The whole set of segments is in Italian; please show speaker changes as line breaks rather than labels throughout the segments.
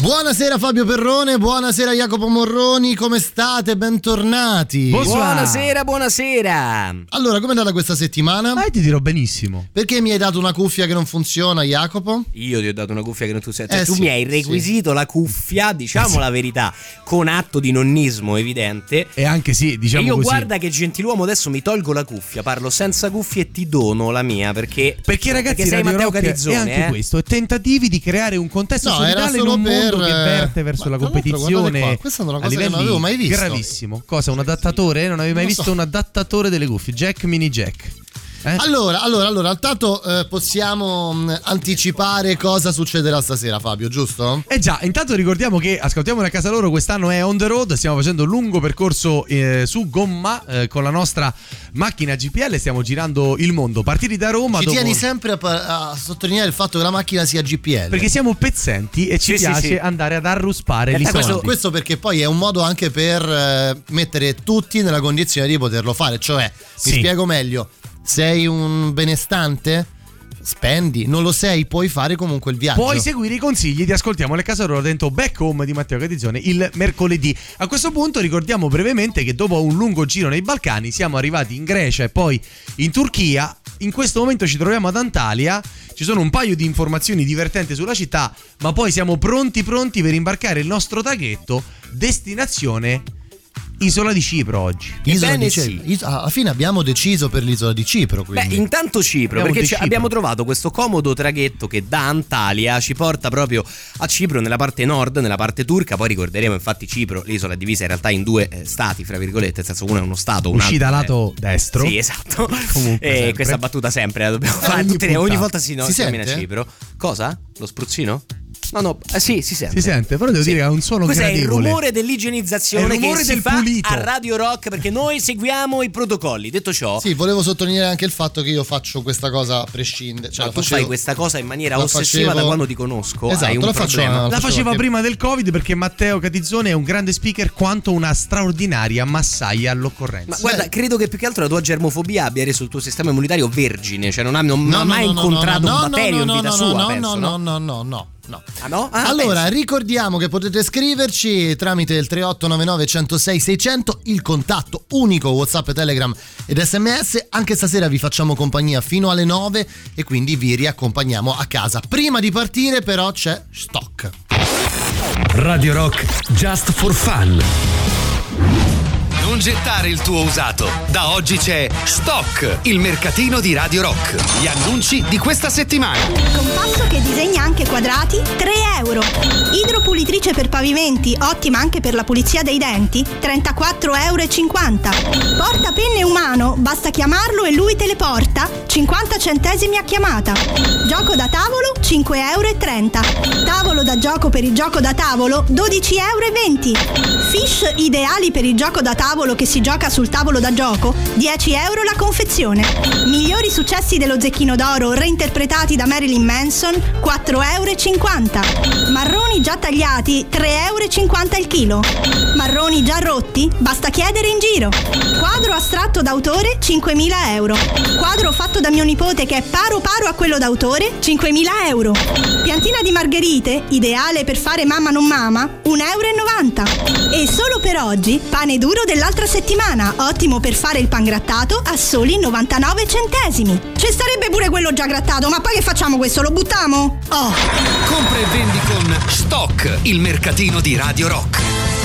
Buonasera Fabio Perrone, buonasera Jacopo Morroni, come state? Bentornati.
Buonasera, buonasera.
Allora, com'è andata questa settimana?
Ma ti dirò benissimo.
Perché mi hai dato una cuffia che non funziona, Jacopo?
Io ti ho dato una cuffia che non tu sei. Cioè,
Eh
tu
sì,
mi hai requisito la cuffia, diciamo
Sì.
la verità, con atto di nonnismo evidente.
E anche sì, diciamo
e io
così.
guarda che gentiluomo adesso mi tolgo la cuffia, parlo senza cuffie e ti dono la mia perché
Perché ragazzi,
perché sei
Radio
Matteo
Rock
Catizzone,
è anche
eh?
questo, è tentativi di creare un contesto
No,
solidale in
solo
un mondo
per,
che
eh,
verte verso
ma
la competizione
questa è una cosa che non avevo mai visto.
gravissimo. Cosa? Un adattatore? Non avevi mai
Non
visto
so.
un adattatore delle cuffie? Jack mini jack. Eh?
Allora, allora, allora, intanto eh, possiamo mh, anticipare cosa succederà stasera, Fabio, giusto?
Eh già, intanto ricordiamo che Ascoltiamoli a casa loro quest'anno è on the road, stiamo facendo un lungo percorso eh, su gomma eh, con la nostra macchina GPL, stiamo girando il mondo, partiti da Roma
Ci
dopo-
tieni sempre a, pa- a sottolineare il fatto che la macchina sia GPL.
perché siamo pezzenti e ci
Sì, sì,
piace
sì.
andare ad arruspare
In
i
realtà
soldi.
Questo perché poi è un modo anche per eh, mettere tutti nella condizione di poterlo fare. Cioè,
Sì.
mi spiego meglio: sei un benestante? Spendi, non lo sei, puoi fare comunque il viaggio.
Puoi seguire i consigli di Ascoltiamo le case loro dentro Back Home di Matteo Catizzone il mercoledì. A questo punto ricordiamo brevemente che dopo un lungo giro nei Balcani siamo arrivati in Grecia e poi in Turchia. In questo momento ci troviamo ad Antalya. Ci sono un paio di informazioni divertenti sulla città, ma poi siamo pronti pronti per imbarcare il nostro traghetto destinazione Isola di Cipro oggi.
Isola
Ebbene
di Cipro.
sì.
Is- alla fine abbiamo deciso per l'isola di Cipro.
Beh,
Quindi.
intanto Cipro,
Abbiamo
perché
Cipro.
abbiamo trovato questo comodo traghetto che da Antalya ci porta proprio a Cipro nella parte nord, nella parte turca. Poi ricorderemo, infatti, Cipro, l'isola è divisa in realtà in due eh, stati, fra virgolette, nel senso uno è uno stato, un
Uscita
altro
lato destro.
Sì, esatto.
Comunque,
e
sempre.
questa battuta sempre la dobbiamo fare.
ogni
ogni volta si, no,
Si
si nomina? Cipro. Cosa? Lo spruzzino? No, no, eh, sì, si sente.
Si sente, però devo
Sì.
dire che ha un suono
Questo è il
gradevole.
rumore dell'igienizzazione
È il rumore
che si
del
fa
pulito.
a Radio Rock perché noi seguiamo i protocolli. Detto ciò,
Sì, volevo sottolineare anche il fatto che io faccio questa cosa a prescindere. Cioè,
ma tu
facevo-
fai questa cosa in maniera ossessiva
facevo-
da quando ti conosco.
Esatto,
hai un
la faccio-
problema.
la
La faceva
anche-
prima del Covid perché Matteo Catizzone è un grande speaker quanto una straordinaria massaia all'occorrenza.
Ma guarda, credo che più che altro la tua germofobia abbia reso il tuo sistema immunitario vergine, cioè non ha, non
No,
ha mai
no,
incontrato
no,
un batterio
no,
in vita
no,
sua,
no,
penso,
no,
no?
no, no, no, no.
Ah no? Ah,
allora,
penso.
ricordiamo che potete scriverci tramite il 3899 106 600, il contatto unico WhatsApp, Telegram ed SMS. Anche stasera vi facciamo compagnia fino alle 9 e quindi vi riaccompagniamo a casa. Prima di partire però c'è stock.
Radio Rock Just for Fun. Non gettare il tuo usato. Da oggi c'è Stock, il mercatino di Radio Rock. Gli annunci di questa settimana.
Compasso che disegna anche quadrati, 3 euro. Idropulitrice per pavimenti, ottima anche per la pulizia dei denti, 34,50 euro. Porta penne umano, basta chiamarlo e lui te le porta, 50 centesimi a chiamata. Gioco da tavolo, 5,30 euro. Tavolo da gioco per il gioco da tavolo, 12,20 euro. Fish ideali per il gioco da tavolo che si gioca sul tavolo da gioco, 10 euro la confezione. Migliori successi dello Zecchino d'Oro reinterpretati da Marilyn Manson, 4,50 euro. Marroni già tagliati, 3,50 euro il chilo. Marroni già rotti, basta chiedere in giro. Quadro astratto d'autore, 5.000 euro. Quadro fatto da mio nipote che è paro paro a quello d'autore, 5.000 euro. Piantina di margherite, ideale per fare mamma non mama, 1,90 euro. E solo per oggi, pane duro dell'altra settimana, ottimo per fare il pan grattato a soli 99 centesimi. Ci starebbe pure quello già grattato, ma poi che facciamo questo? Lo buttiamo? Oh!
Compra e vendi con Stock, il mercatino di Radio Rock.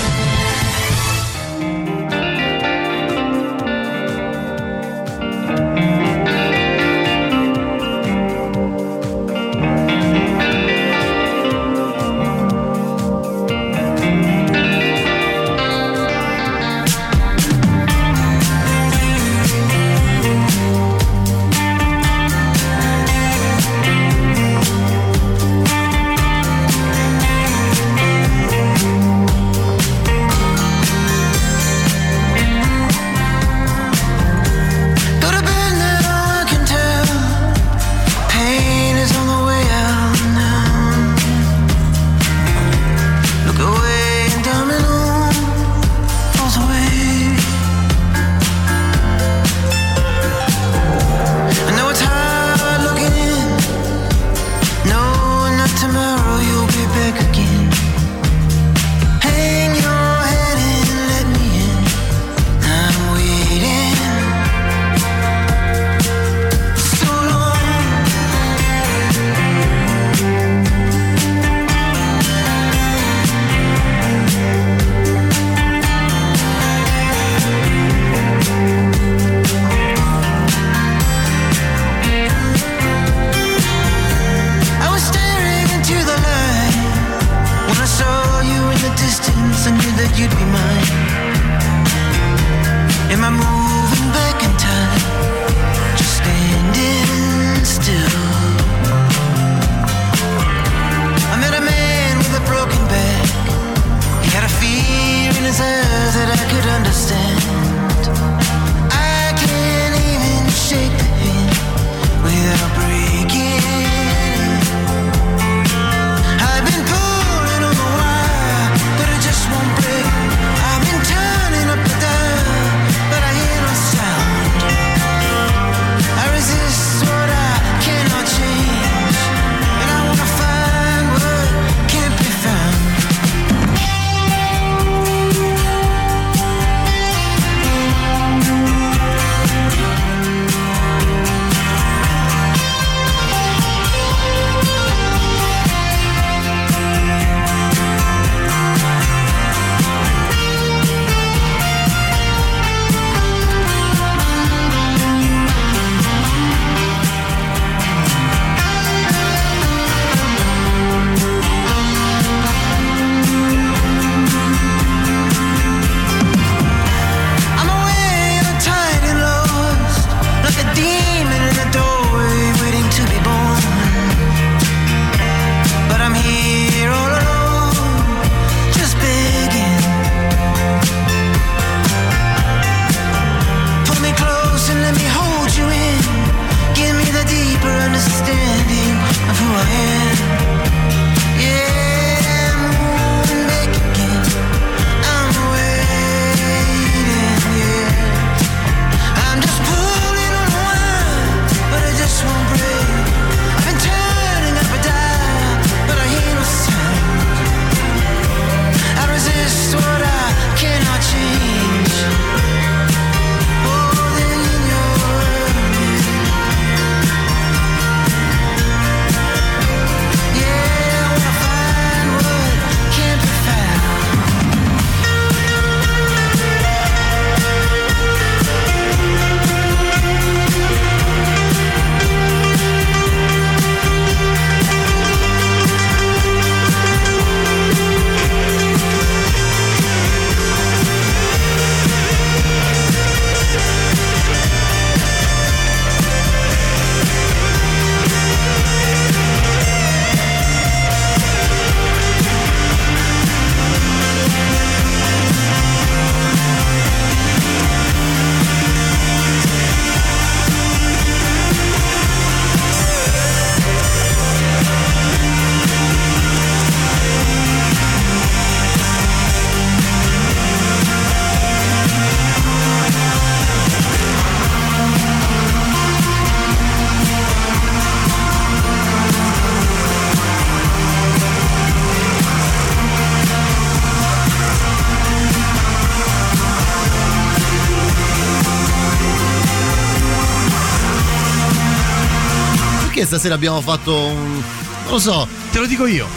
Stasera abbiamo fatto un. non lo so,
Te lo dico io.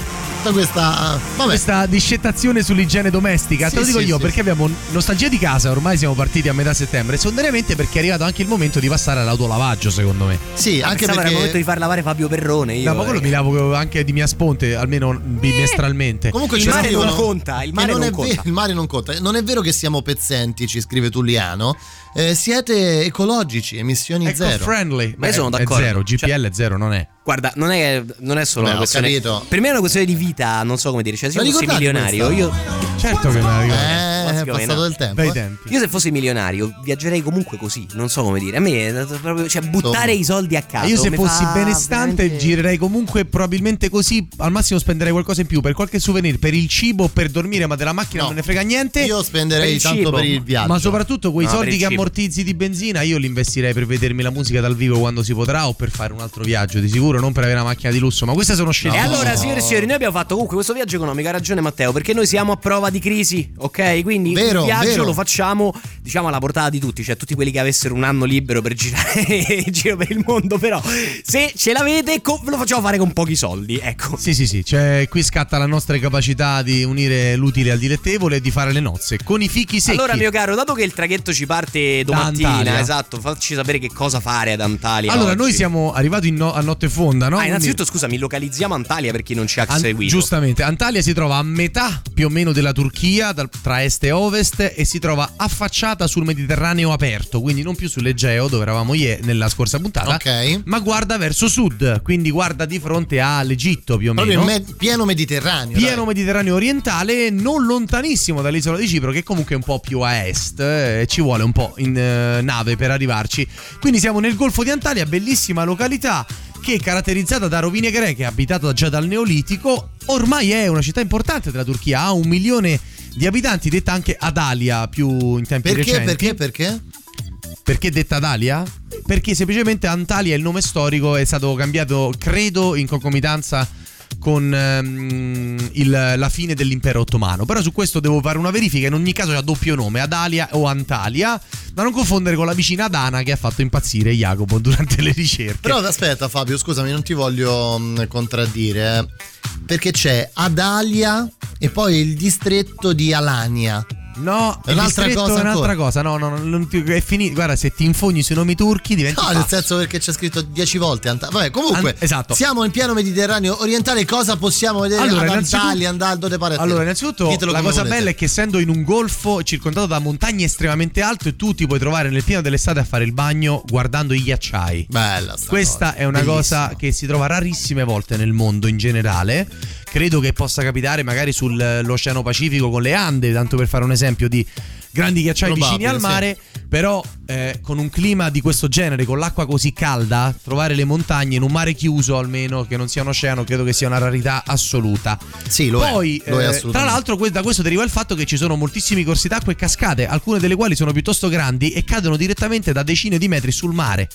questa. Vabbè.
Questa discettazione sull'igiene domestica,
Sì,
te lo dico
sì,
io
sì.
perché abbiamo nostalgia di casa, ormai siamo partiti a metà settembre, secondariamente perché è arrivato anche il momento di passare all'autolavaggio secondo me.
Sì,
Ah,
anche
pensavo era il momento
perché.
di far lavare Fabio Perrone. Io,
No, ma quello
eh.
mi lavo anche di mia sponte, almeno bimestralmente.
Comunque
Il mare non conta, il mare non
è
conta.
il mare non conta. Non è vero che siamo pezzenti, ci scrive Tulliano. Eh, siete ecologici, emissioni
Ecco
zero.
friendly.
Ma io sono d'accordo.
È zero, GPL è zero, non è.
Guarda, non è, non è solo
Beh,
una questione.
capito.
Per me è una questione di vita, non so come dire. Cioè, se io fossi milionario,
questa?
io,
Certo che me la ricordo.
Eh, è
Basicamente,
passato del tempo.
Bei
eh.
tempi.
io se fossi milionario viaggerei comunque così. Non so come dire. A me, è proprio, cioè, buttare
Insomma.
i soldi a caso.
Io se fossi benestante
veramente-
girerei comunque probabilmente così, al massimo spenderei qualcosa in più per qualche souvenir, per il cibo, per dormire, ma della macchina
No.
non ne frega niente.
Io spenderei
Per il
tanto
cibo.
per il viaggio.
Ma soprattutto quei
No,
soldi che ammortizzi di benzina io li investirei per vedermi la musica dal vivo quando si potrà o per fare un altro viaggio, di sicuro, non per avere una macchina di lusso. Ma queste sono scelte.
E
No.
allora, signore e signori, noi abbiamo fatto comunque questo viaggio economico. Ha ragione Matteo, perché noi siamo a prova di crisi, ok? Quindi
Vero,
il viaggio
vero.
lo facciamo, diciamo, alla portata di tutti, cioè tutti quelli che avessero un anno libero per girare in giro per il mondo. Però, se ce l'avete, co- ve lo facciamo fare con pochi soldi, ecco.
Sì, sì, sì, cioè, qui scatta la nostra capacità di unire l'utile al dilettevole e di fare le nozze con i fichi secchi.
Allora, mio caro, dato che il traghetto ci parte domattina, esatto, facci sapere che cosa fare ad Antalya.
Allora,
oggi.
noi siamo arrivati no- a notte fonda, no?
Ah,
Quindi-
innanzitutto, scusami, localizziamo Antalya per chi non ci ha
An-
seguito.
giustamente, Antalya si trova a metà più o meno della Turchia, dal- tra est e ovest, e si trova affacciata sul Mediterraneo aperto, quindi non più sull'Egeo, dove eravamo ieri nella scorsa puntata,
Ok.
ma guarda verso sud, quindi guarda di fronte all'Egitto più o meno.
il me- pieno mediterraneo.
Pieno
dai.
Mediterraneo orientale, non lontanissimo dall'isola di Cipro, che comunque è un po' più a est, eh, e ci vuole un po' in eh, nave per arrivarci. Quindi siamo nel Golfo di Antalya, bellissima località che è caratterizzata da rovine greche, abitata già dal Neolitico. Ormai è una città importante della Turchia, ha un milione di abitanti, detta anche Adalia più in tempi
Perché?
recenti.
Perché? Perché?
Perché detta Adalia? Perché semplicemente Antalya, il nome storico, è stato cambiato, credo, in concomitanza con ehm, il- la fine dell'impero ottomano. Però su questo devo fare una verifica. In ogni caso c'ha doppio nome, Adalia o Antalya, da non confondere con la vicina Adana che ha fatto impazzire Jacopo durante le ricerche.
Però aspetta Fabio, scusami, non ti voglio mh, contraddire. eh. Perché c'è Adalia e poi il distretto di Alania.
No,
È un'altra
distretto
cosa
è un'altra
ancora.
cosa. No, no, no, non è finito. Guarda, se ti infogni sui nomi turchi diventi
No, nel
pazzo.
senso perché c'è scritto dieci volte Anta- Vabbè, comunque,
An- esatto.
siamo in piano Mediterraneo orientale. Cosa possiamo vedere
Allora,
ad Antalya, andare dove pare a te?
Allora, innanzitutto,
Ditelo
la cosa
volete.
bella è che essendo in un golfo circondato da montagne estremamente alte, tu ti puoi trovare nel pieno dell'estate a fare il bagno guardando i ghiacciai.
Bella sta
Questa
cosa.
è una
Bellissima.
cosa che si trova rarissime volte nel mondo in generale. Credo che possa capitare magari sull'Oceano Pacifico con le Ande, tanto per fare un esempio di grandi ghiacciai
Probabile,
vicini al mare. Però eh, con un clima di questo genere, con l'acqua così calda, trovare le montagne in un mare chiuso almeno, che non sia un oceano, credo che sia una rarità assoluta.
Sì, lo
Poi,
è. Lo è
eh,
assolutamente.
tra l'altro, da questo deriva il fatto che ci sono moltissimi corsi d'acqua e cascate, alcune delle quali sono piuttosto grandi e cadono direttamente da decine di metri sul mare.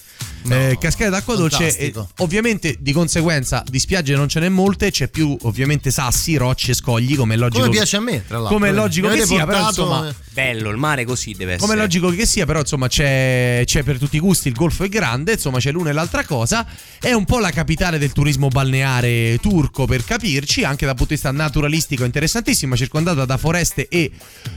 No,
Eh, cascate d'acqua dolce, e ovviamente di conseguenza di spiagge non ce n'è molte, c'è più ovviamente sassi, rocce, scogli, come è logico.
Come piace a me, tra l'altro.
Come è
Vedi,
logico che sia, però insomma.
Bello, il mare così deve essere.
Come è logico che sia, però insomma c'è, c'è per tutti i gusti, il golfo è grande, insomma c'è l'una e l'altra cosa, è un po' la capitale del turismo balneare turco per capirci, anche dal punto di vista naturalistico interessantissima, circondata da foreste e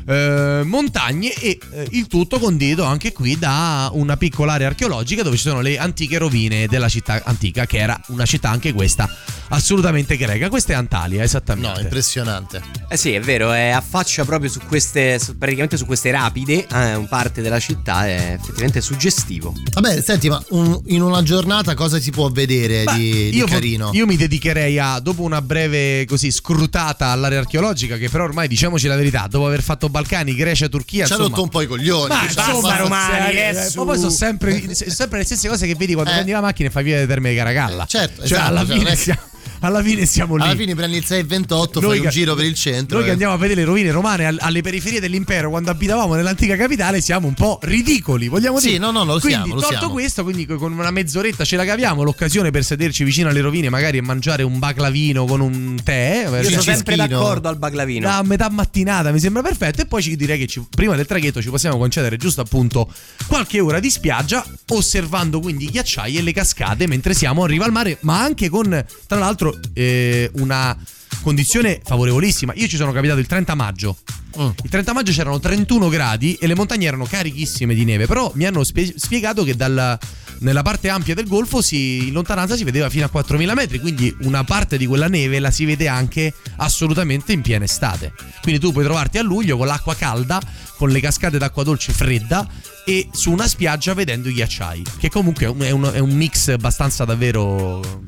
eh, montagne e eh, il tutto condito anche qui da una piccola area archeologica dove ci sono le antiche rovine della città antica, che era una città anche questa assolutamente greca. Questa è Antalya, esattamente.
No, impressionante.
Eh sì, è vero, è affaccia proprio su queste, praticamente su queste rapide, eh, un parte della città, è effettivamente suggestivo.
Vabbè, senti, ma un- in una giornata cosa si può vedere
Beh,
di, di
io,
carino?
io mi dedicherei a, dopo una breve così scrutata all'area archeologica, che però ormai diciamoci la verità, dopo aver fatto Balcani, Grecia, Turchia,
Ci ha rotto un po' i coglioni.
Ma insomma,
romani,
eh,
eh, su.
ma poi sono sempre, sempre le stesse cose che vedi quando
Eh.
prendi la macchina e fai via le terme di Caracalla.
Certo,
cioè,
esatto,
alla
cioè,
fine siamo, alla fine siamo lì.
Alla fine prendi il 628,
Noi
fai
che-
un giro per il centro.
Noi che
e-
andiamo a vedere le rovine romane al- alle periferie dell'impero quando abitavamo nell'antica capitale siamo un po' ridicoli, vogliamo
Sì,
dire.
no, no, lo
quindi,
siamo, lo
tolto
siamo.
questo, quindi con una mezz'oretta ce la caviamo, l'occasione per sederci vicino alle rovine magari e mangiare un baclavino con un tè.
Io sono sempre d'accordo al baglavino.
Da metà mattinata mi sembra perfetto e poi ci direi che ci- prima del traghetto ci possiamo concedere giusto appunto qualche ora di spiaggia osservando quindi i ghiacciai e le cascate mentre siamo in riva al mare ma anche con tra l'altro eh, una condizione favorevolissima io ci sono capitato il 30 maggio
Mm.
il 30 maggio c'erano 31 gradi e le montagne erano carichissime di neve però mi hanno spie- spiegato che dalla nella parte ampia del golfo si, in lontananza si vedeva fino a 4000 metri, quindi una parte di quella neve la si vede anche assolutamente in piena estate. Quindi tu puoi trovarti a luglio con l'acqua calda, con le cascate d'acqua dolce fredda e su una spiaggia vedendo i ghiacciai, che comunque è un, è un- è un mix abbastanza davvero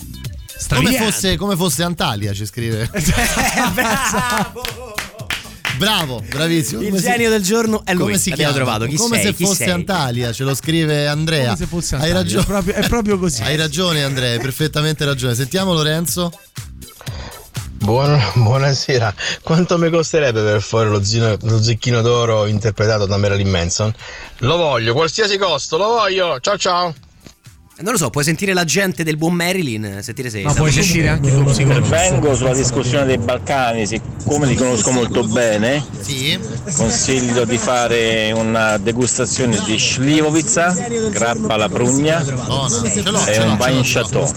Come fosse, come fosse Antalya, ci scrive.
Bravo!
Bravo, bravissimo.
Il
Come si-
genio del giorno è lui.
Come si chiama?
trovato. Chi
come
sei?
se
Chi
fosse
sei?
Antalya, ce lo scrive Andrea.
Come se fosse
Hai
Antalya,
ragione.
è proprio- è proprio così.
Hai ragione Andrea, hai perfettamente ragione. Sentiamo Lorenzo.
Buon- buonasera, quanto mi costerebbe per fare lo, zino- lo zecchino d'oro interpretato da Marilyn Manson? Lo voglio, qualsiasi costo, lo voglio, ciao ciao!
Non lo so, puoi sentire la gente del buon Marilyn, sentire se
Ma puoi sentire anche tu psicologo.
Intervengo sulla discussione dei Balcani, siccome li conosco molto bene,
Sì.
consiglio di fare una degustazione di Slivovica, grappa alla prugna
Buona. Ce l'ho,
e un
l'ho.
chateau.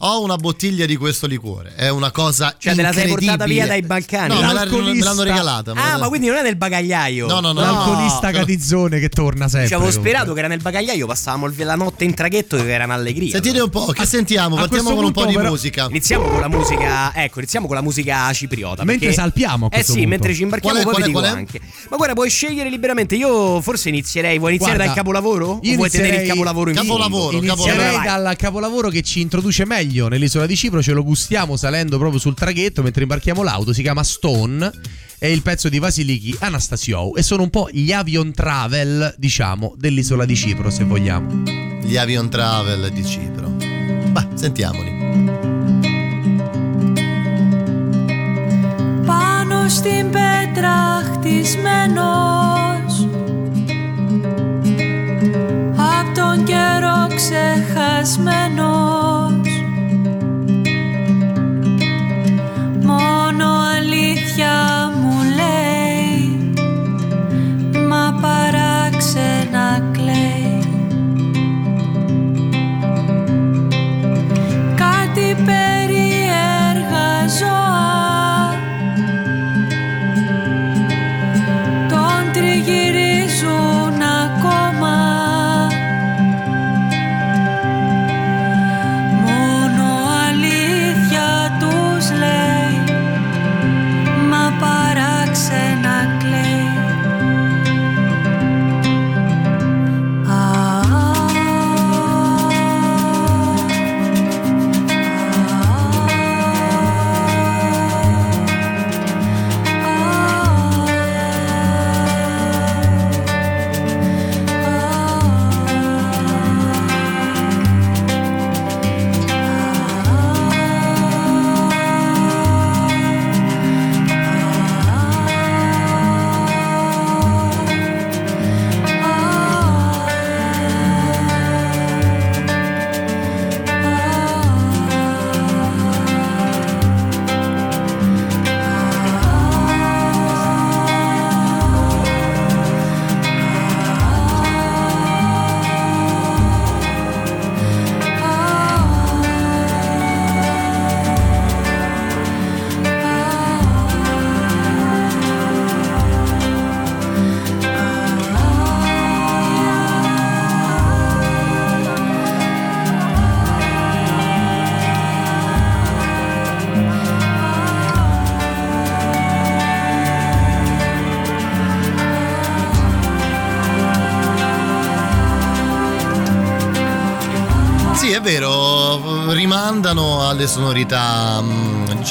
Ho una bottiglia di questo liquore. È una cosa
Cioè, te la sei
incredibile.
portata via dai Balcani?
No, me, me l'hanno regalata. me
Ah,
la-
ma quindi non è nel bagagliaio?
No, no, no.
L'alcolista Catizzone che torna sempre.
Ci avevo sperato che era nel bagagliaio, passavamo il- la notte in traghetto che era un'allegria.
Sentite un po', che sentiamo?
a
Partiamo con un po' di
però-
musica.
Iniziamo con la musica, ecco, iniziamo con la musica cipriota.
Mentre
perché-
salpiamo a
Eh sì,
punto.
mentre ci imbarchiamo
Qual è,
poi
qual è, qual è?
anche. Ma guarda, puoi scegliere liberamente. Io forse inizierei, vuoi iniziare
Guarda,
dal capolavoro? O
io
vuoi tenere il capolavoro in
Capolavoro,
fondo?
Inizierei
Vai, vai.
dal capolavoro che ci introduce meglio nell'isola di Cipro, ce lo gustiamo salendo proprio sul traghetto mentre imbarchiamo l'auto, si chiama Stone. È il pezzo di Vasiliki Anastasiou e sono un po' gli avion travel, diciamo, dell'isola di Cipro, se vogliamo
Gli avion travel di Cipro. Beh, sentiamoli.
πάνω στην πέτρα χτισμένος Απ' τον καιρό ξεχασμένος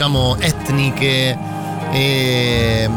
diciamo, etniche e...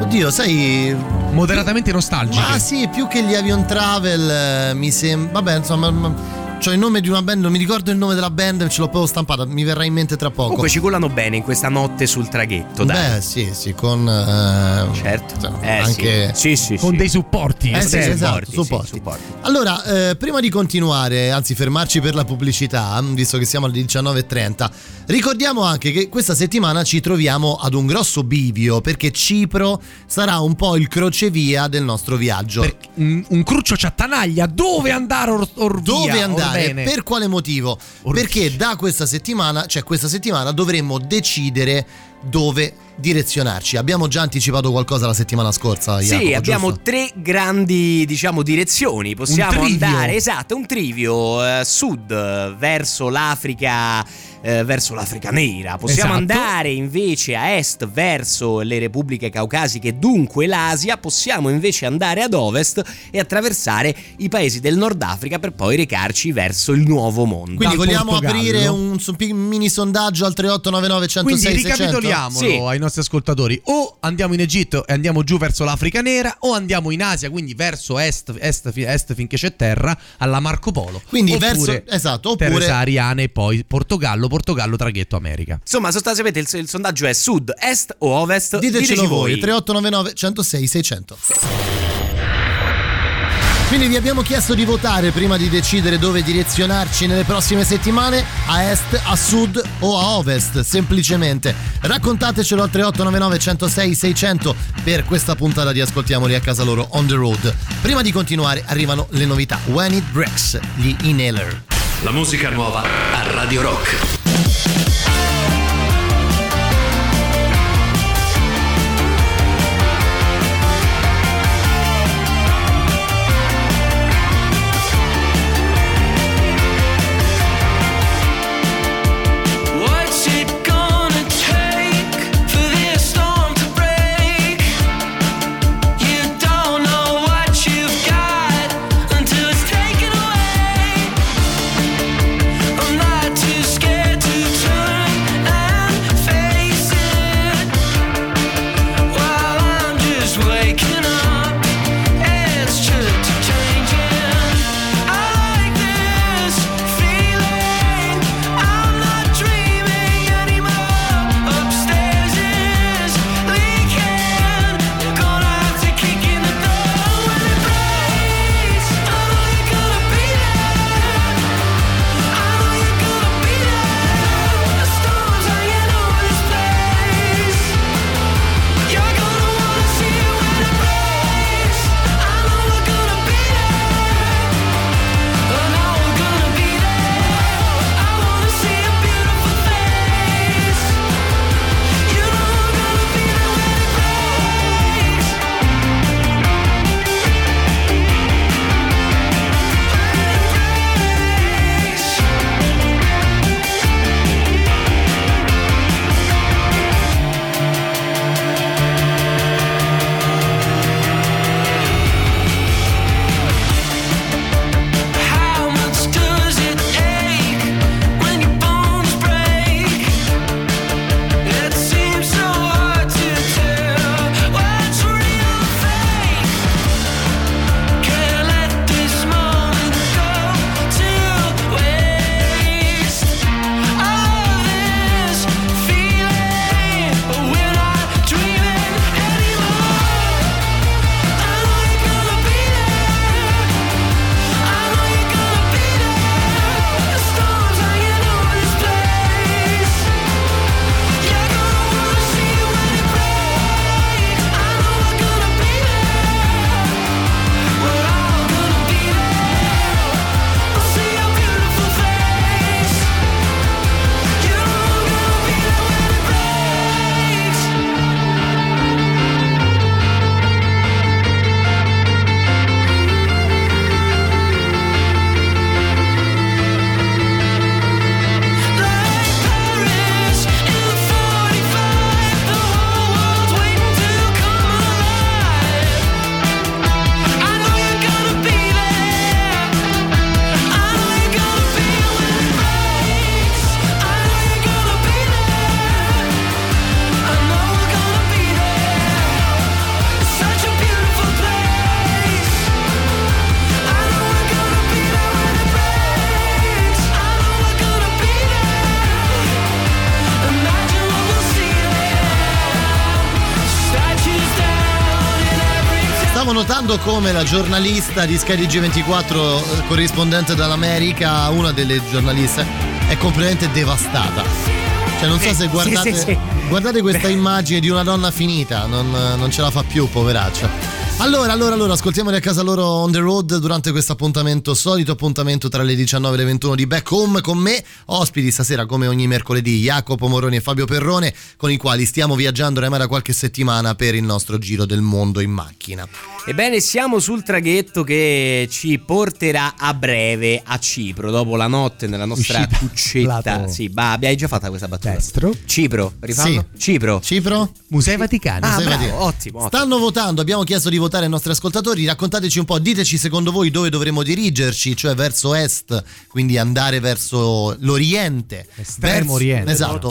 Oddio, sai...
Moderatamente nostalgiche.
Ma sì, più che gli avion travel eh, mi sembra... Vabbè, insomma... m- C'ho il nome di una band, non mi ricordo il nome della band, ce l'ho proprio stampata, mi verrà in mente tra poco.
Comunque ci collano bene in questa notte sul traghetto, dai.
Beh, sì, sì, con eh,
certo.
Eh, anche
sì, sì,
con
sì.
dei supporti.
Eh, sì, esatto, supporti. Allora, eh, prima di continuare, anzi fermarci per la pubblicità, mh, visto che siamo alle 19.30, ricordiamo anche che questa settimana ci troviamo ad un grosso bivio perché Cipro sarà un po' il crocevia del nostro viaggio.
un, un cruccio ci attanaglia. Dove andare or, or
Dove
via,
andare?
Orbene?
Per quale motivo? Perché da questa settimana, cioè questa settimana dovremmo decidere dove direzionarci. Abbiamo già anticipato qualcosa la settimana scorsa, Jacopo,
Sì, abbiamo
giusto?
tre grandi, diciamo, direzioni. Possiamo andare, esatto, un trivio eh, sud verso l'Africa. eh, verso l'Africa nera, possiamo
Esatto.
andare invece a est verso le repubbliche caucasiche, dunque l'Asia, possiamo invece andare ad ovest e attraversare i paesi del Nord Africa per poi recarci verso il nuovo mondo.
Quindi vogliamo
Portogallo.
aprire un pi- mini sondaggio al 3899 106
Quindi
600?
Ricapitoliamolo
Sì.
ai nostri ascoltatori: o andiamo in Egitto e andiamo giù verso l'Africa nera, o andiamo in Asia, quindi verso est, est, est finché c'è terra, alla Marco Polo.
Quindi
Oppure
verso esatto, oppure
sahariane e poi Portogallo, Portogallo, traghetto America.
Insomma, sostanzialmente il, il sondaggio è sud, est o ovest?
ditecelo
Diteci
voi 3899 106 600. Quindi vi abbiamo chiesto di votare prima di decidere dove direzionarci nelle prossime settimane, a est, a sud o a ovest, semplicemente. Raccontatecelo al 3899 106 600 per questa puntata di Ascoltiamoli a casa loro on the road. Prima di continuare arrivano le novità. When it breaks, gli Inhaler.
La musica nuova a Radio Rock.
Come la giornalista di Sky G24, eh, corrispondente dall'America, una delle giornaliste, è completamente devastata. Cioè, non so
Sì,
se
sì,
guardate,
sì, sì.
guardate questa immagine di una donna finita, non, non ce la fa più, poveraccia. Allora, allora, allora, ascoltiamoli a casa loro on the road durante questo appuntamento, solito appuntamento tra le 19 e le 21 di Back Home con me, ospiti stasera come ogni mercoledì, Jacopo Moroni e Fabio Perrone, con i quali stiamo viaggiando ormai da qualche settimana per il nostro giro del mondo in macchina.
Ebbene, siamo sul traghetto che ci porterà a breve a Cipro, dopo la notte nella nostra
Uscita.
cuccetta.
Lato.
Sì, ma abbiai già fatto questa battuta?
Destro.
Cipro, rifallo? Cipro.
Cipro?
Musei Vaticani.
Ah,
Musei
bravo,
Vaticani.
ottimo, ottimo.
Stanno votando, abbiamo chiesto di votare ai nostri ascoltatori, raccontateci un po', diteci secondo voi dove dovremmo dirigerci, cioè verso est, quindi andare verso l'oriente.
Estremo
verso-
oriente.
Esatto.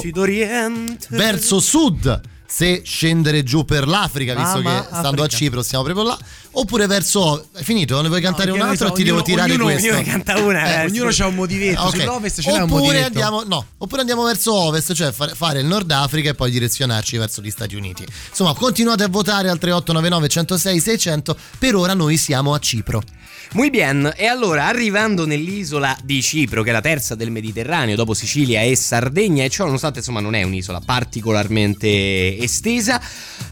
Verso sud, se scendere giù per l'Africa, visto
Ah,
che stando a
Africa.
Cipro stiamo proprio là, oppure verso... È finito? Ne vuoi cantare
perché
un altro
noi
o ti
so-
devo
ognuno-
tirare
ognuno-
questo?
ognuno canta una, eh,
Ognuno
sì.
ha un motivetto.
Ok.
Sull'ovest ce
oppure andiamo, no, oppure andiamo verso ovest, cioè fare, fare il Nord Africa e poi direzionarci verso gli Stati Uniti. Insomma, continuate a votare al 3899 106 600. Per ora noi siamo a Cipro.
Muy bien, e allora arrivando nell'isola di Cipro, che è la terza del Mediterraneo, dopo Sicilia e Sardegna, e ciò nonostante insomma non è un'isola particolarmente estesa,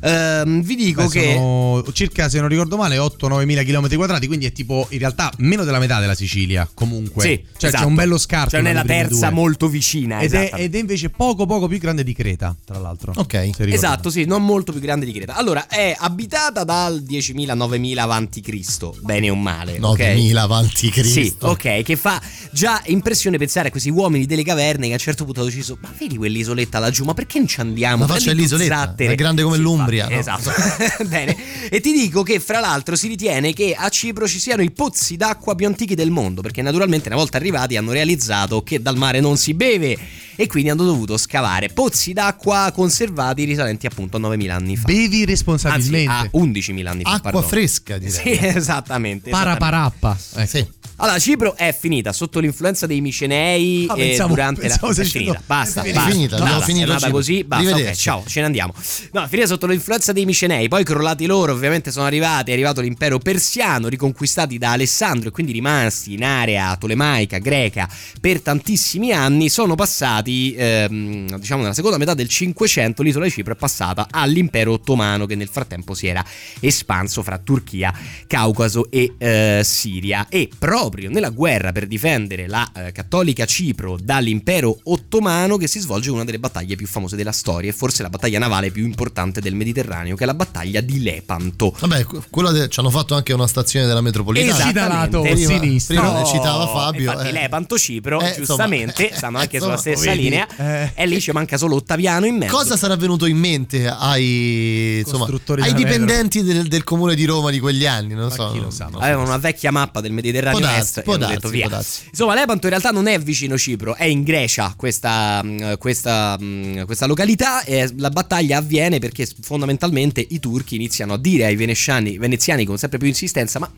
ehm, vi dico
Beh,
che...
sono circa, se non ricordo male, 8-9 mila km quadrati, quindi è tipo in realtà meno della metà della Sicilia. Comunque,
Sì,
cioè
esatto.
c'è un bello scarto.
Cioè
le
nella
prime
terza
due.
molto vicina,
Ed è, ed è invece poco poco più grande di Creta, tra l'altro.
Ok.
Esatto, sì, non molto più grande di Creta. Allora, è abitata dal 10.000-9.000 avanti Cristo, bene o male. Ok?
9000 avanti Cristo.
Sì, ok, che fa già impressione pensare a questi uomini delle caverne che a un certo punto hanno deciso, ma vedi quell'isoletta laggiù, ma perché non ci andiamo?
Ma faccia l'isoletta,
zattere."
è grande come
Sì,
l'Umbria, no?
Esatto. Bene. E ti dico che fra l'altro si ritiene che a Cipro ci siano i pozzi d'acqua più antichi del mondo, perché naturalmente una volta arrivati hanno realizzato che dal mare non si beve e quindi hanno dovuto scavare pozzi d'acqua conservati risalenti appunto a 9.000 anni fa.
Bevi
Anzi,
responsabilmente.
a 11.000 anni fa.
Acqua
pardon.
fresca, direi.
Sì, esattamente. esattamente.
Paraparappa. Ecco.
Sì.
Allora, Cipro è finita sotto l'influenza dei micenei
Ah, pensavo-
durante
pensavo
la. È finita,
no,
basta,
è
basta.
finita,
basta,
finito
È andata
Cipro.
così, basta. Ok,
Arrivederci.
ciao, ce ne andiamo. No, è finita sotto l'influenza dei micenei, poi crollati loro, ovviamente sono arrivati, è arrivato l'impero persiano, riconquistati da Alessandro e quindi rimasti in area tolemaica, greca per tantissimi anni. Sono passati, ehm, diciamo, nella seconda metà del 500, l'isola di Cipro è passata all'impero ottomano che nel frattempo si era espanso fra Turchia, Caucaso e eh, Siria. E proprio nella guerra per difendere la eh, cattolica Cipro dall'impero ottomano che si svolge una delle battaglie più famose della storia e forse la battaglia navale più importante del Mediterraneo, che è la battaglia di Lepanto.
Vabbè, que- quello de- ci hanno fatto anche una stazione della metropolitana.
Esattamente.
Citalato
Prima,
sinistra.
prima
No,
citava Fabio.
Infatti,
eh.
Lepanto, Cipro,
Eh,
giustamente,
insomma,
stanno anche
insomma,
sulla stessa
vedi,
linea.
eh.
E lì ci manca solo Ottaviano in mezzo.
Cosa sarà venuto in mente ai, insomma,
Costruttori
ai dipendenti del, del comune di Roma di quegli anni? Non
Ma
so.
chi lo sa?
non so.
Avevano una vecchia mappa del Mediterraneo
darsi,
Est
può darsi,
detto via.
può darsi.
Insomma, Lepanto in realtà non è vicino Cipro, è in Grecia questa, mh, questa, mh, questa località e la battaglia avviene perché fondamentalmente i turchi iniziano a dire ai veneziani, veneziani con sempre più insistenza ma,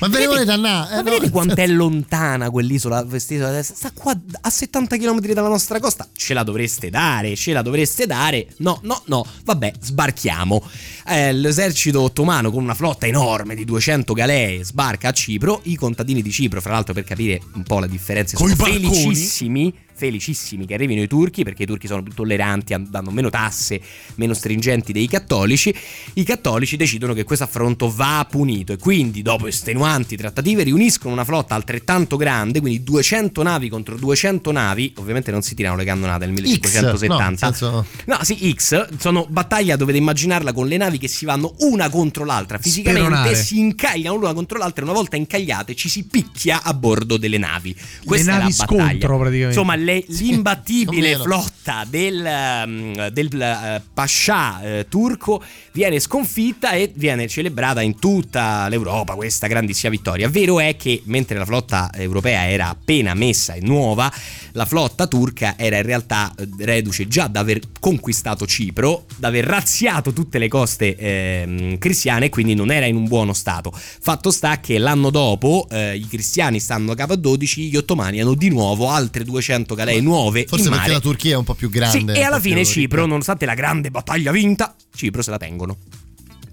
Ma ve ne volete andare?
ma
Eh,
vedete
no,
quanto è lontana quell'isola quest'isola sta qua a 70 km dalla nostra costa ce la dovreste dare ce la dovreste dare no no no vabbè sbarchiamo Eh, l'esercito ottomano con una flotta enorme di 200 galee sbarca a Cipro i contadini di Cipro fra l'altro per capire un po' le differenze
Coi
sono
barconi?
felicissimi felicissimi che arrivino i turchi perché i turchi sono più tolleranti danno meno tasse meno stringenti dei cattolici i cattolici decidono che questo affronto va punito e quindi dopo estenuanti trattative riuniscono una flotta altrettanto grande quindi 200 navi contro 200 navi ovviamente non si tirano le cannonate nel
X,
1570
no, nel senso-
No, sì, X sono battaglia, dovete immaginarla con le navi che si vanno una contro l'altra fisicamente,
Speronare.
si incagliano l'una contro l'altra e una volta incagliate ci si picchia a bordo delle navi. Questa
navi
è la battaglia.
scontro, praticamente.
Insomma, le- l'imbattibile flotta del, ehm, del eh, pascià eh, turco viene sconfitta e viene celebrata in tutta l'Europa questa grandissima vittoria. Vero è che mentre la flotta europea era appena messa e nuova, la flotta turca era in realtà eh, reduce già da aver conquistato Cipro, da aver razziato tutte le coste ehm, cristiane e quindi non era in un buono stato. Fatto sta che l'anno dopo eh, i cristiani stanno a capo a 12, gli ottomani hanno di nuovo altre 200 galee nuove
Forse
in
perché la Turchia è un po' più grande.
Sì, e alla fine Cipro,
ricca.
nonostante la grande battaglia vinta, Cipro se la tengono.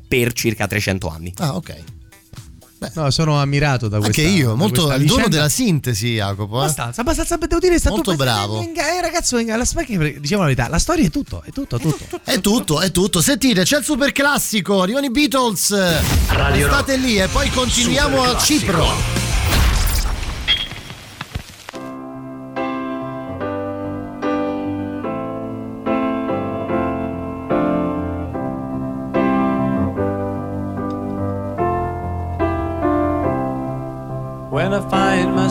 per circa 300 anni.
Ah, ok.
No, sono ammirato da questa
Anche io, molto il dono
vicenda.
della sintesi, Jacopo. eh.
Abbastanza, abbastanza, devo dire, è stato
Molto bravo.
Eh, ragazzo, eh, la, diciamo la verità, la storia è tutto, è tutto, tutto.
È tutto, è tutto. Sentite, c'è il super classico, arrivano i Beatles.
Radio
State lì e poi continuiamo a. Cipro.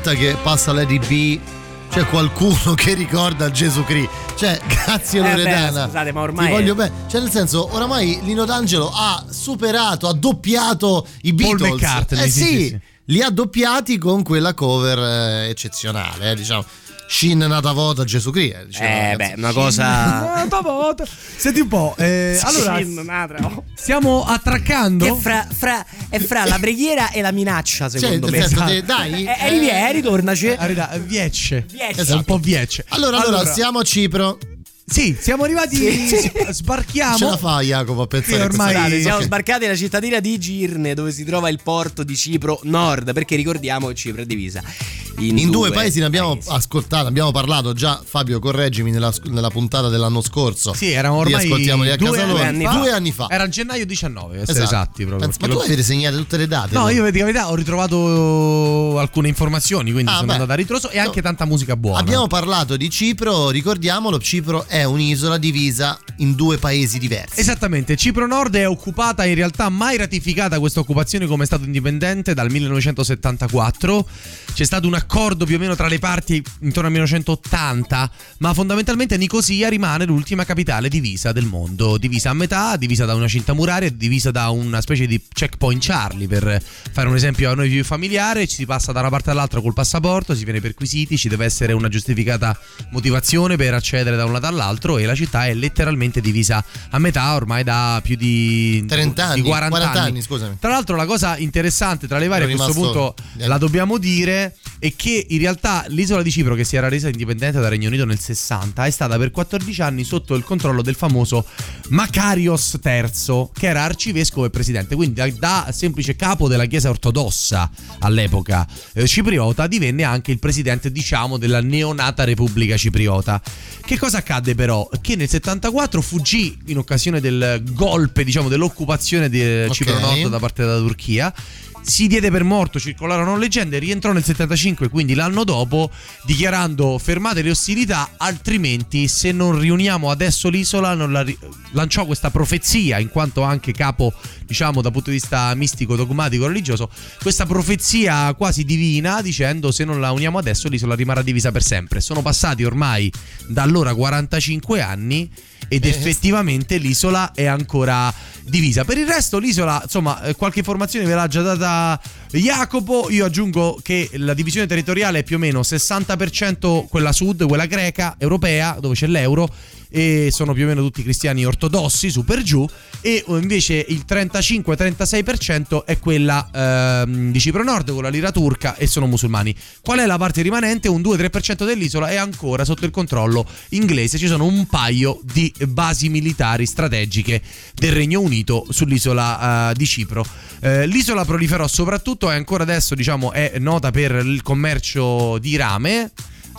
volta che passa Lady B c'è qualcuno che ricorda Gesù Cristo? Cioè, grazie
Eh, beh,
Loredana.
scusate, ma ormai
Ti voglio bene. Cioè, nel senso, oramai Lino D'Angelo ha superato, ha doppiato i
Paul
Beatles.
McCartney,
eh
sì,
sì,
sì, sì.
li ha doppiati con quella cover eh, eccezionale, eh, diciamo. Shin nata vota Gesù Cristo. eh, diceva
Eh, beh, una cosa.
Nata vota. Senti un po', eh, allora
oh.
stiamo attraccando.
È fra, fra- è fra la preghiera e la minaccia, secondo
Cioè,
me.
senso che, dai,
Eh, eh, rivieni, tornaci.
Arriva, Viecce.
Viecce.
È un po' Viecce.
Allora, allora, siamo a Cipro.
Sì, siamo arrivati.
Sì, sì.
Sbarchiamo.
Ce la fa Jacopo a pensare
ormai-?
Scusate, siamo
Ok.
sbarcati nella cittadina di Girne, dove si trova il porto di Cipro Nord, perché ricordiamo che Cipro è divisa in,
In due paesi ne abbiamo ascoltato, abbiamo parlato già, Fabio correggimi, nella, nella puntata dell'anno scorso.
Sì, erano ormai
Di ascoltiamoli a
due anni fa.
Due anni fa.
Era gennaio 19, per essere
Esatto.
esatti proprio.
Ma tu
lo-
avete segnate tutte le date?
No,
voi?
io di verità ho ritrovato alcune informazioni, quindi
Ah,
sono
beh.
andato a ritroso e anche tanta musica buona.
Abbiamo parlato di Cipro, ricordiamolo, Cipro è un'isola divisa in due paesi diversi.
Esattamente, Cipro Nord è occupata, in realtà mai ratificata questa occupazione come Stato indipendente dal 1974. C'è stato un accordo più o meno tra le parti intorno al 1980, ma fondamentalmente Nicosia rimane l'ultima capitale divisa del mondo, divisa a metà, divisa da una cinta muraria, divisa da una specie di checkpoint Charlie, per fare un esempio a noi più familiare, ci si passa da una parte all'altra col passaporto, si viene perquisiti, ci deve essere una giustificata motivazione per accedere da un lato e la città è letteralmente divisa a metà ormai da più di
30 anni,
di 40,
40
anni.
anni, scusami.
Tra l'altro la cosa interessante tra le varie a questo punto la dobbiamo dire è che in realtà l'isola di Cipro che si era resa indipendente dal Regno Unito nel 60 è stata per 14 anni sotto il controllo del famoso Makarios III che era arcivescovo e presidente quindi da, da semplice capo della chiesa ortodossa all'epoca eh, cipriota divenne anche il presidente diciamo della neonata Repubblica Cipriota che cosa accadde però? Che nel 74 fuggì in occasione del golpe diciamo dell'occupazione di
Ok.
Cipro Nord da parte della Turchia si diede per morto, circolarono leggende, rientrò nel 75, quindi l'anno dopo, dichiarando fermate le ostilità, altrimenti se non riuniamo adesso l'isola, la ri- lanciò questa profezia, in quanto anche capo, diciamo, dal punto di vista mistico, dogmatico, religioso, questa profezia quasi divina, dicendo se non la uniamo adesso l'isola rimarrà divisa per sempre. Sono passati ormai da allora 45 anni ed effettivamente l'isola è ancora divisa. Per il resto l'isola, insomma, eh, qualche informazione ve l'ha già data Jacopo, io aggiungo che la divisione territoriale è più o meno 60% quella sud, quella greca, europea, dove c'è l'euro e sono più o meno tutti cristiani ortodossi, su per giù, e invece il 35-36% è quella ehm, di Cipro Nord con la lira turca e sono musulmani. Qual è la parte rimanente? Un 2-3% dell'isola è ancora sotto il controllo inglese. Ci sono un paio di basi militari strategiche del Regno Unito sull'isola eh, di Cipro. Eh, l'isola proliferò soprattutto e ancora adesso diciamo è nota per il commercio di rame.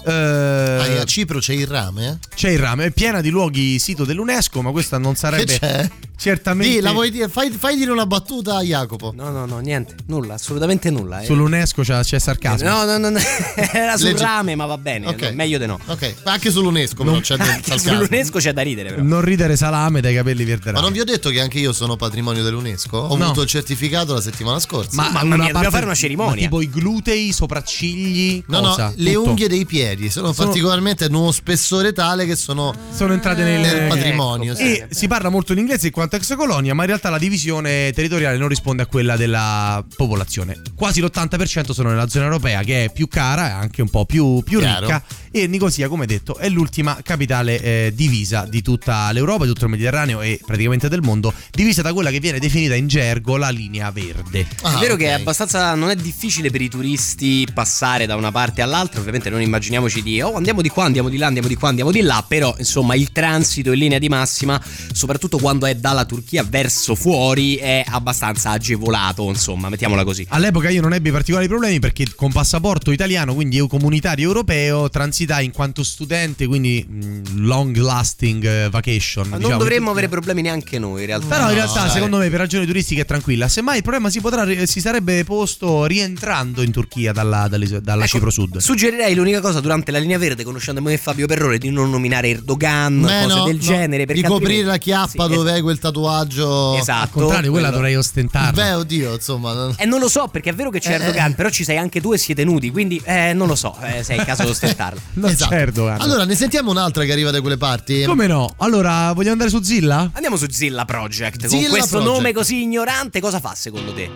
Eh,
Ah, a Cipro c'è il rame? eh?
c'è il rame, è piena di luoghi sito dell'UNESCO, ma questa non sarebbe
Che c'è?
certamente
Dì, la vuoi dire? Fai, fai dire una battuta a Jacopo.
No, no, no, niente, nulla, assolutamente nulla. eh.
sull'UNESCO c'è, c'è sarcasmo.
No, no, no, no, era sul
Legge-
rame, ma va bene,
Ok.
no, meglio di no.
Ok, ma anche sull'UNESCO però c'è del
Anche
sarcasmo.
sull'UNESCO c'è da ridere, però.
Non ridere salame dai capelli verderanti.
Ma non vi ho detto che anche io sono patrimonio dell'UNESCO? Ho
No.
avuto il certificato la settimana scorsa.
Ma- mamma mia, dobbiamo fare una cerimonia.
ma tipo i glutei, i sopraccigli,
No,
cosa?
no, le
Tutto.
unghie dei piedi sono,
Sono-
particolarmente di uno spessore tale che sono,
sono entrate nel,
nel patrimonio. sì.
E si parla molto in inglese in quanto ex colonia, ma in realtà la divisione territoriale non risponde a quella della popolazione. Quasi l'80% sono nella zona europea, che è più cara e anche un po' più, più ricca. E Nicosia, come detto, è l'ultima capitale eh, divisa di tutta l'Europa, di tutto il Mediterraneo e praticamente del mondo, divisa da quella che viene definita in gergo la linea verde.
Ah,
è vero
ok.
che è abbastanza. Non è difficile per i turisti passare da una parte all'altra. Ovviamente non immaginiamoci di oh andiamo di qua, andiamo di là, andiamo di qua, andiamo di là. Però insomma il transito in linea di massima, soprattutto quando è dalla Turchia verso fuori, è abbastanza agevolato. Insomma, mettiamola così.
All'epoca io non ebbi particolari problemi perché con passaporto italiano, quindi comunitario europeo, transitai in quanto studente, quindi mh, long lasting eh, vacation.
Ma
diciamo.
non dovremmo avere problemi neanche noi, in realtà.
Però in
No,
realtà,
dai.
secondo me, per ragioni turistiche è tranquilla. Semmai il problema si, potrà, si sarebbe posto rientrando in Turchia dalla, dalla
Ecco,
Cipro Sud.
Suggerirei l'unica cosa durante la linea verde, conoscendo me e Fabio Perrore, di non nominare Erdogan,
Beh,
cose
no,
del
no,
genere.
Di coprire la chiappa
Sì,
dove hai quel tatuaggio.
Esatto.
Al contrario, quella dovrei ostentarla.
Beh, oddio, insomma. non-
Eh, non lo so, perché è vero che c'è
Eh,
Erdogan,
eh.
però ci sei anche tu e siete nudi, quindi eh, non lo so eh, se è il caso di ostentarlo.
Non
Esatto.
c'è Erdogan.
Allora, ne sentiamo un'altra che arriva da quelle parti?
Come no? Allora, vogliamo andare su Zilla?
Andiamo su Zilla Project.
Zilla
Con questo
Project.
nome così ignorante, cosa fa secondo te?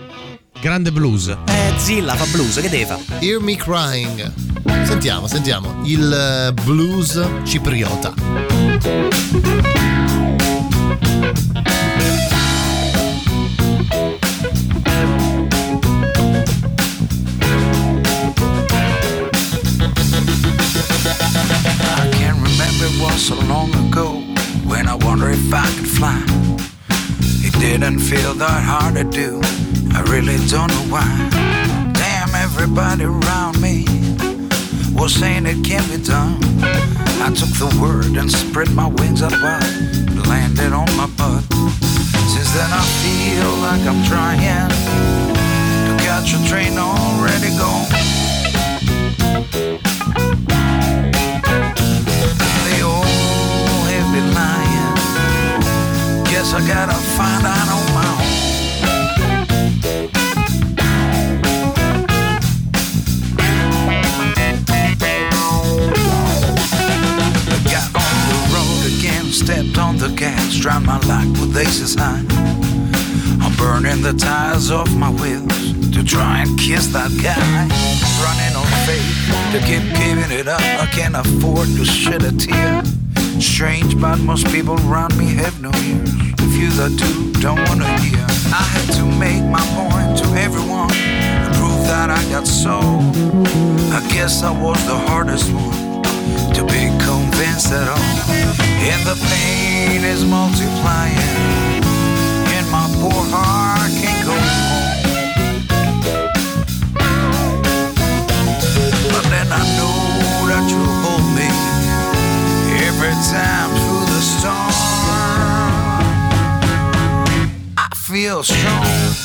Grande blues.
Eh, Zilla fa blues, che deve fare?
Hear Me Crying. Sentiamo, sentiamo. Il eh, blues cipriota.
It was so long ago. When I wonder if I could fly. It didn't feel that hard to do. I really don't know why. Damn, everybody around me was saying it can't be done. I took the word and spread my wings wide, landed on my butt. Since then I feel like I'm trying to catch a train already gone. I gotta find out on my own. I got on the road again, stepped on the gas, drowned my life with aces high. I'm burning the tires off my wheels to try and kiss that guy. Running on faith to keep giving it up. I can't afford to shed a tear. Strange, but most people around me have no ears. Few that do don't wanna hear. I had to make my point to everyone and prove that I got soul. I guess I was the hardest one to be convinced at all. And the pain is multiplying, and my poor heart feel strong.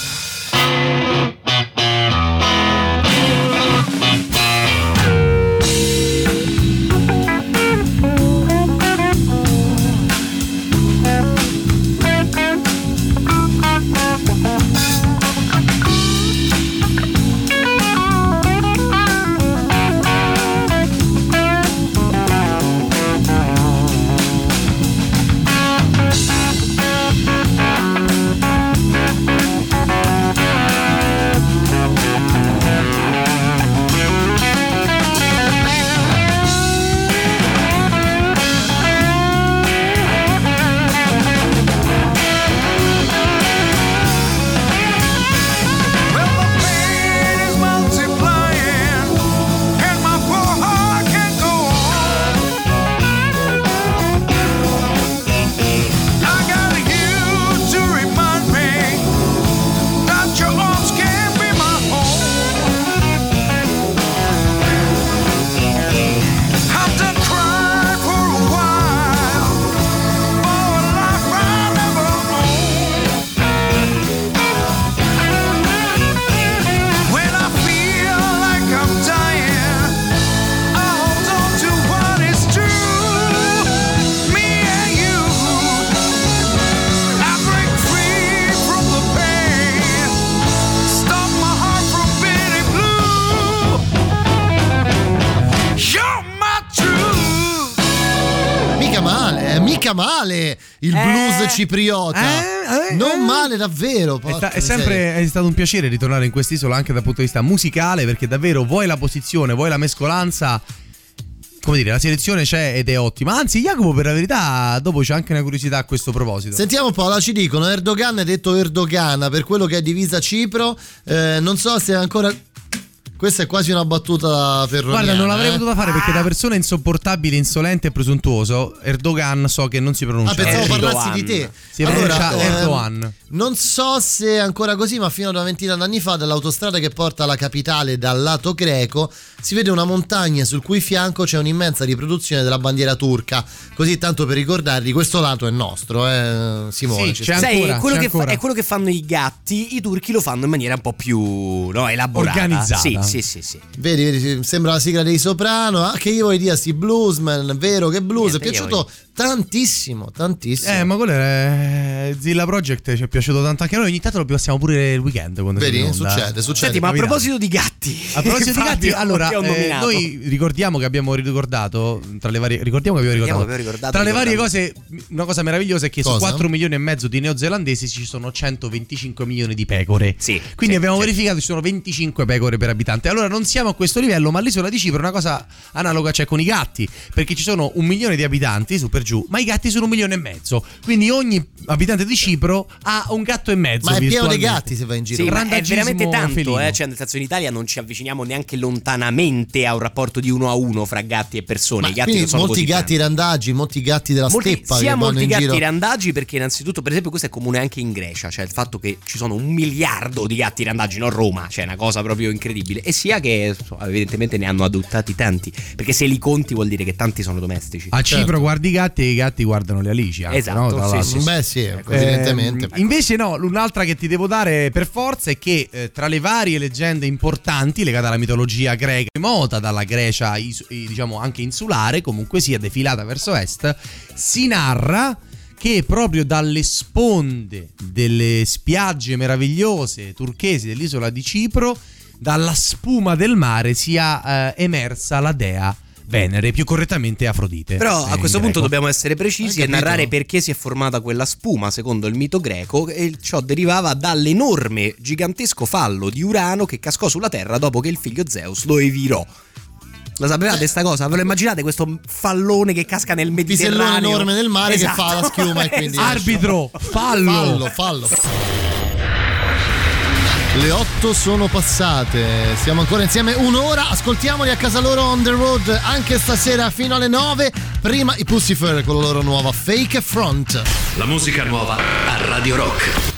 Cipriota. non male davvero.
È,
porca
è sempre è stato un piacere ritornare in quest'isola anche dal punto di vista musicale perché davvero vuoi la posizione, vuoi la mescolanza. Come dire, la selezione c'è ed è ottima. Anzi, Jacopo, per la verità, dopo c'è anche una curiosità a questo proposito.
Sentiamo un po', là ci dicono Erdogan è detto Erdogan per quello che è divisa Cipro. Eh, non so se ancora. Questa è quasi una battuta per
Guarda, non l'avrei
eh.
potuta fare perché da persona insopportabile, insolente e presuntuoso, Erdogan so che non si pronuncia.
Ah, pensavo
Erdogan.
parlassi di te.
Si pronuncia
ehm,
Erdogan.
Non so se è ancora così, ma fino a una ventina d'anni fa, dall'autostrada che porta alla capitale dal lato greco, si vede una montagna sul cui fianco c'è un'immensa riproduzione della bandiera turca. Così, tanto per ricordarvi, questo lato è nostro, eh, Simone. ci sta.
Sai, è quello, che fa- è quello che fanno i gatti, i turchi lo fanno in maniera un po' più no, elaborata.
Organizzata.
Sì, sì, sì, sì.
Vedi, vedi, sembra la sigla dei Soprano. Ah, che io voglio dire, sti bluesman, vero che blues.
Niente,
è piaciuto tantissimo, tantissimo.
Eh, ma quello era Zilla Project, ci è piaciuto tanto anche a noi. Ogni tanto lo passiamo pure il weekend. Quando
Vedi?
in.
Succede, succede.
Senti, ma a proposito di gatti,
A proposito di gatti, allora eh, noi ricordiamo che abbiamo ricordato tra le varie ricordiamo che abbiamo ricordato,
abbiamo ricordato,
tra le varie cose una cosa meravigliosa è che
Cosa?
su 4 milioni e mezzo di neozelandesi ci sono 125 milioni di pecore.
Sì.
Quindi
sì,
abbiamo
sì.
verificato che ci sono 25 pecore per abitante. Importante. Allora non siamo a questo livello, ma l'isola di Cipro è una cosa analoga c'è con i gatti, perché ci sono un milione di abitanti su per giù, ma i gatti sono un milione e mezzo. Quindi ogni abitante di Cipro ha un gatto e mezzo.
Ma è pieno di gatti se vai in giro.
Sì, ma è veramente tanto, eh? cioè nel senso in Italia non ci avviciniamo neanche lontanamente a un rapporto di uno a uno fra gatti e persone.
Ma
I gatti sono
molti
così
gatti randaggi, molti gatti della
Molti-
steppa
sia molti
in
gatti
giro.
randaggi perché innanzitutto per esempio questo è comune anche in Grecia cioè il fatto che ci sono un miliardo di gatti randaggi non Roma cioè una cosa proprio incredibile e sia che evidentemente ne hanno adottati tanti perché se li conti vuol dire che tanti sono domestici
A Cipro guardi i gatti e i gatti guardano le alici. anche,
Esatto,
no?
Sì, sì.
Beh, sì,
Ehm,
evidentemente.
invece no, un'altra che ti devo dare per forza è che eh, tra le varie leggende importanti legate alla mitologia greca, remota dalla Grecia, is- eh, diciamo anche insulare, comunque sia defilata verso est, si narra che proprio dalle sponde delle spiagge meravigliose turchesi dell'isola di Cipro, dalla spuma del mare sia eh, emersa la dea Venere, più correttamente Afrodite.
Però a questo punto dobbiamo essere precisi e narrare perché si è formata quella spuma secondo il mito greco e ciò derivava dall'enorme gigantesco fallo di Urano che cascò sulla terra dopo che il figlio Zeus lo evirò. La sapevate sta cosa? Ve lo immaginate questo fallone che casca nel Mediterraneo?
enorme nel mare
Esatto.
che fa la schiuma e quindi
Esatto.
Arbitro, fallo.
fallo, fallo. Le 8 sono passate, siamo ancora insieme un'ora, ascoltiamoli a casa loro on the road anche stasera fino alle 9. Prima i Pussifer con la loro nuova Fake Front.
La musica nuova a Radio Rock.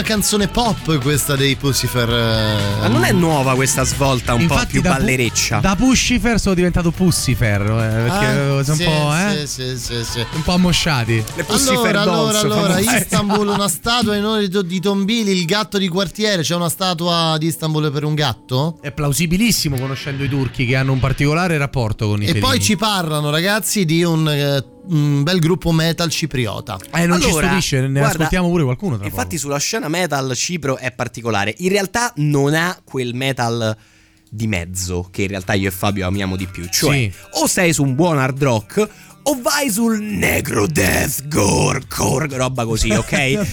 Una canzone pop questa dei Pussifer.
Ma non è nuova questa svolta un po'
Infatti
più
da pu-
ballereccia.
Da Puscifer sono diventato Pussifer, eh, perché
Ah,
sono
sì,
un po', eh,
sì, sì, sì, sì.
un po' ammosciati.
Le Pussifer
Allora, allora,
Dolls,
allora,
famosa.
Istanbul, una statua in onore di- Tombili, il gatto di quartiere. C'è una statua di Istanbul per un gatto?
È plausibilissimo conoscendo i turchi che hanno un particolare rapporto con i
E
felini.
poi ci parlano, ragazzi, di un eh, un bel gruppo metal cipriota.
Eh, non ci
Allora,
stupisce, ne
guarda,
ascoltiamo pure qualcuno tra
Infatti sulla scena metal Cipro è particolare. In realtà non ha quel metal di mezzo che in realtà io e Fabio amiamo di più. Cioè,
Sì.
o sei su un buon hard rock o vai sul negro death gore, core, roba così, ok? Quelle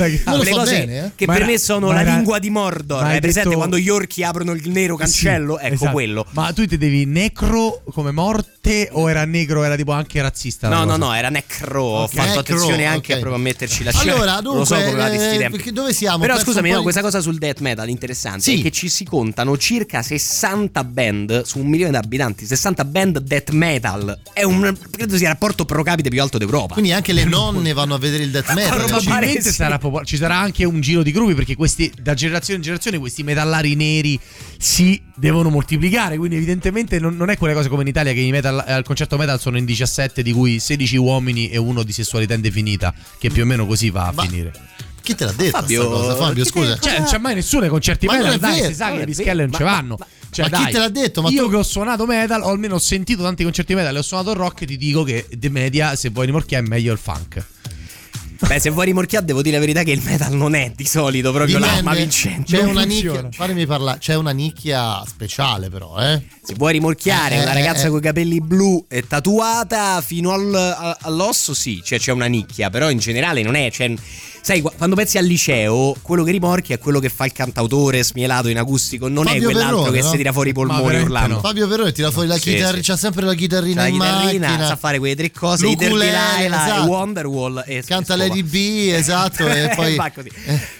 so
cose
bene, eh.
che
Ma
per
era-
me sono la
era-
lingua di Mordor.
hai
Hai presente
detto-
quando gli orchi aprono il nero cancello?
Sì,
ecco
esatto.
quello.
Ma tu ti devi necro come morte o era negro, era tipo anche razzista? la
No, no,
cosa?
no, era necro. Ho
Ok.
fatto
Necro,
attenzione anche
ok.
proprio a metterci la scena.
Allora,
Non lo so
dunque,
come la
eh,
tempi.
perché dove siamo?
Però scusami, no,
di-
questa cosa sul death metal interessante
Sì.
è che ci si contano circa 60 band su un milione di abitanti, 60 band death metal. È un credo sia il rapporto pro capite più alto d'Europa.
Quindi anche le nonne vanno a vedere il death metal.
Probabilmente
sì.
sarà popo- ci sarà anche un giro di gruppi perché questi da generazione in generazione questi metallari neri si devono moltiplicare quindi evidentemente non, non è quelle cose come in Italia che i metal, eh, al concerto metal sono in 17 di cui 16 uomini e uno di sessualità indefinita che più o meno così va a
Ma-
finire
Chi te l'ha detto
Fabio,
cosa? Fabio, scusa.
cioè non c'è mai nessuno ai concerti
Ma
metal dai
vero,
si sa che le
vero.
schelle non ci vanno
ma-
Cioè,
ma chi
dai,
te l'ha detto? Ma
io
tu-
che ho suonato metal o almeno ho sentito tanti concerti metal e ho suonato il rock ti dico che de media se vuoi rimorchiare è meglio il funk
Beh, se vuoi rimorchiare, devo dire la verità che il metal non è di solito proprio l'arma vincente.
C'è una nicchia, fatemi parlare, c'è una nicchia speciale però, eh?
Se vuoi rimorchiare
Eh,
una
eh,
ragazza
eh.
con i capelli blu e tatuata fino al- all'osso, sì, cioè c'è una nicchia, però in generale non è. Cioè, sai, qu- quando pensi al liceo, quello che rimorchi è quello che fa il cantautore smielato in acustico, non è
Fabio
quell'altro
Perrone,
che
no?
si tira fuori i polmoni urlando.
no.
Fabio Perrone tira fuori la
Sì,
chitarra,
sì.
c'ha sempre la chitarrina
C'ha la
in
chitarrina,
macchina.
sa fare quelle tre cose,
L'ukulele,
Delilah
esatto.
Wonderwall e
Canta
e
Lady B, esatto, e poi...
Va così.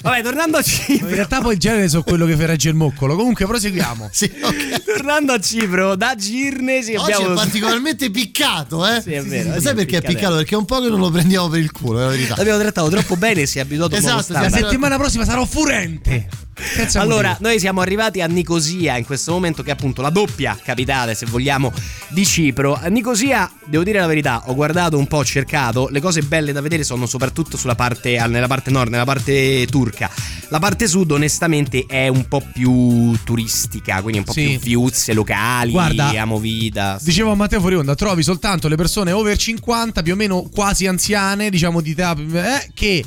Vabbè, tornando a
in
Cipro.
realtà poi il genere so quello che fa regge il moccolo comunque proseguiamo
Sì, ok.
Tornando a Cipro, da Girnesi
Oggi
abbiamo
è particolarmente piccato, eh?
Sì, è vero,
Sai
è
perché è
piccato.
piccato? Perché è un po' che non lo prendiamo per il culo, è la verità.
L'abbiamo trattato troppo bene e si è abituato a un nuovo
Esatto,
la settimana prossima sarò furente Senza
Allora,
motivo.
noi siamo arrivati a Nicosia in questo momento, che è appunto la doppia capitale, se vogliamo, di Cipro. A Nicosia, devo dire la verità, ho guardato un po', ho cercato. Le cose belle da vedere sono soprattutto sulla parte, nella parte nord, nella parte turca. La parte sud, onestamente, è un po' più turistica, quindi un po'
Sì.
più viuzze locali,
Guarda,
amovida.
Dicevo a Matteo Forionda, trovi soltanto le persone over 50, più o meno quasi anziane, diciamo di età, eh, che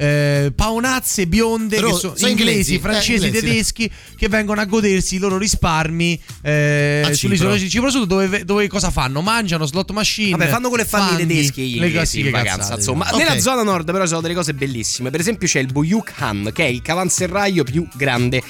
eh, paonazze bionde
Però
che sono inglesi,
inglesi,
francesi,
eh, inglesi.
tedeschi che vengono a godersi i loro risparmi eh, sull'isola di Cipro Sud dove, dove cosa fanno? Mangiano slot machine.
Vabbè, fanno quello che fanno i tedeschi gli
le classiche
in vacanza.
cazzate.
Insomma,
Ok.
nella zona nord, però, ci sono delle cose bellissime. Per esempio, c'è il Buyuk Han, che è il cavanserraio più grande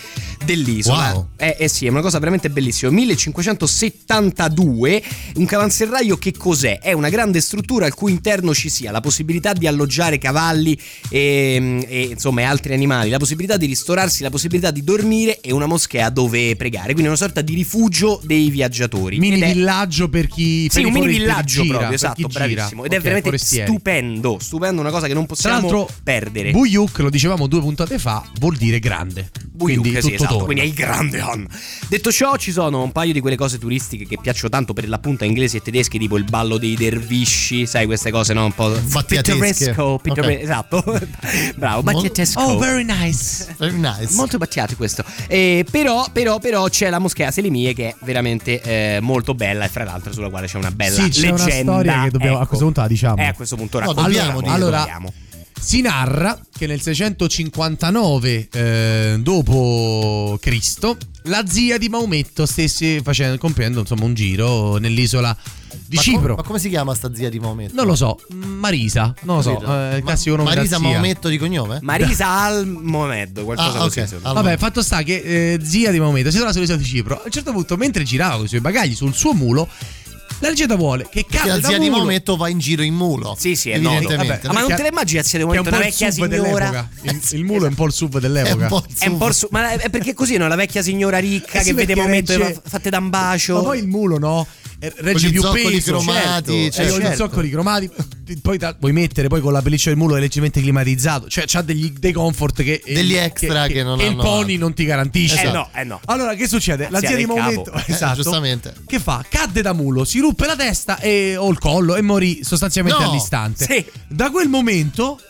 dell'isola.
Wow.
Eh, eh sì, è una cosa veramente bellissima. 1572. Un cavanserraio che cos'è? È una grande struttura al cui interno ci sia la possibilità di alloggiare cavalli e, e, insomma e altri animali, la possibilità di ristorarsi, la possibilità di dormire e una moschea dove pregare. Quindi una sorta di rifugio dei viaggiatori.
Mini
è-
villaggio per chi
sì,
per
un mini villaggio
gira,
proprio, esatto, bravissimo. Ed è
Ok,
veramente
forestieri.
stupendo, stupendo, una cosa che non possiamo perdere.
Buyuk, lo dicevamo due puntate fa, vuol dire grande.
Buyuk,
quindi
sì,
tutto
esatto, quindi è il grande Han. Detto ciò, ci sono un paio di quelle cose turistiche che piacciono tanto per l'appunto inglesi e tedeschi, tipo il ballo dei dervisci, sai queste cose, no? Un po' pittoresco, pittore-
Ok.
esatto. Bravo, battiatesco.
Oh, very nice.
Very nice.
Molto battiato questo. Eh, però, però, però c'è la moschea Selimie che è veramente eh, molto bella e fra l'altro sulla quale c'è una bella
Sì, c'è una
leggenda.
storia che dobbiamo- a
Ecco.
questo punto la diciamo.
Eh, a questo punto
No,
raccontiamo.
dobbiamo dire,
allora,
dobbiamo.
Si narra che nel 659 eh, dopo Cristo la zia di Maometto stesse facendo, compiendo insomma un giro nell'isola di
Ma
Cipro.
com- ma come si chiama sta zia di Maometto?
non lo so, Marisa, non lo so, eh, il
Ma-
classico nome
Marisa
da zia.
Maometto di cognome?
Marisa Al Mohamed, qualcosa
Ah,
così.
ok.
insomma.
Allora.
Vabbè, fatto sta che eh, zia di Maometto si trova sull'isola di Cipro. A un certo punto, mentre girava con i suoi bagagli sul suo mulo, la leggenda vuole che cade
la
da
zia di. Maometto va in giro in mulo.
Sì, sì, è noto.
evidentemente.
Ah, ma non
Che-
te le immagini a siete
che è un
momento
po'
una
il
vecchia
sub
signora?
dell'epoca. Il, il mulo è un po' il sub
È
dell'epoca.
un po'
È un po'
zuffa.
su- ma è perché così no? La vecchia signora ricca
Eh
che vede
regge-
fatte da un bacio.
Ma poi il mulo no? Eh, Regge più peso
cromati,
certo.
cioè,
Eh, con
certo.
gli zoccoli cromati poi ta- puoi mettere poi con la pelliccia del mulo è leggermente climatizzato cioè c'ha degli, dei comfort che
Degli extra che non
il
hanno
pony non ti garantisce
Eh no, eh no.
allora che succede? la
Zia
di momento
Eh,
esatto
giustamente.
che fa? cadde da mulo si ruppe la testa e, o il collo e morì sostanzialmente
No.
all'istante
Sì.
da quel momento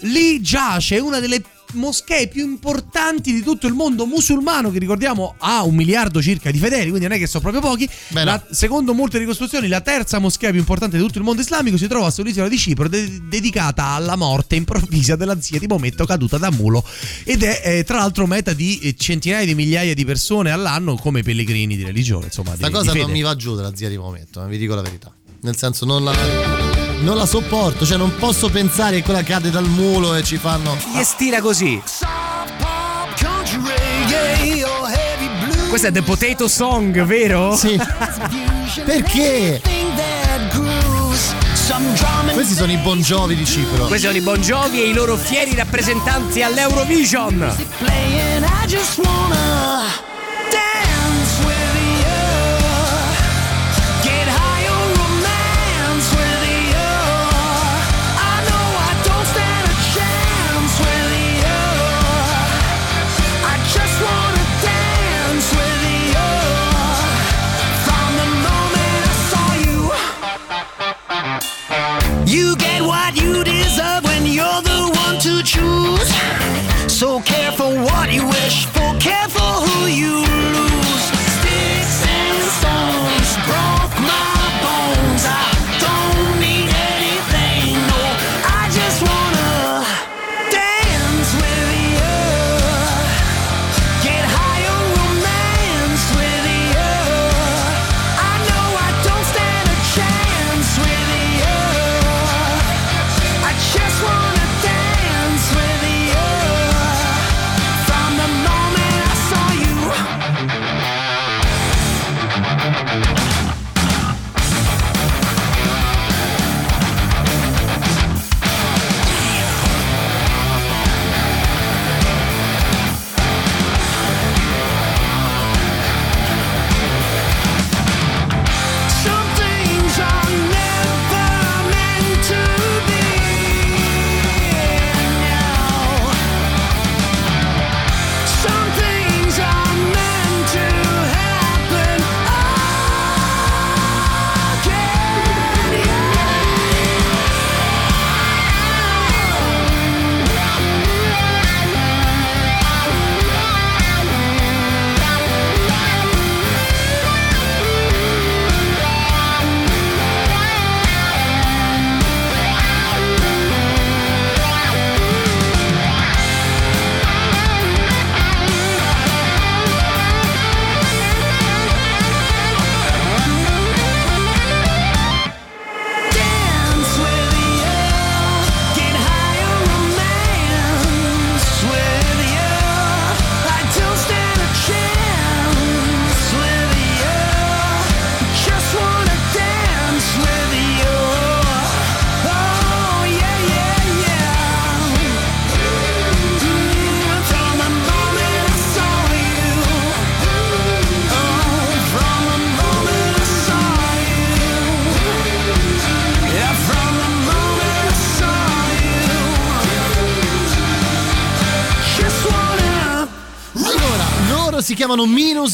lì giace una delle moschee più importanti di tutto il mondo musulmano, che ricordiamo ha un miliardo circa di fedeli, quindi non è che sono proprio pochi. La- secondo molte ricostruzioni, la terza moschea più importante di tutto il mondo islamico si trova sull'isola di Cipro, de- dedicata alla morte improvvisa della zia di Maometto caduta da mulo. Ed è eh, tra l'altro meta di eh, centinaia di migliaia di persone all'anno come pellegrini di religione. Insomma,
Sta
di,
cosa
di
non mi va giù della zia di momento, eh, vi dico la verità. Nel senso, non la, non la sopporto, cioè non posso pensare che quella cade dal mulo e ci fanno.
Gli stira così. Questo è The Potato Song, vero?
Sì. Perché? Questi sono i Bon Jovi di Cipro.
Questi sono i Bon Jovi e i loro fieri rappresentanti all'Eurovision.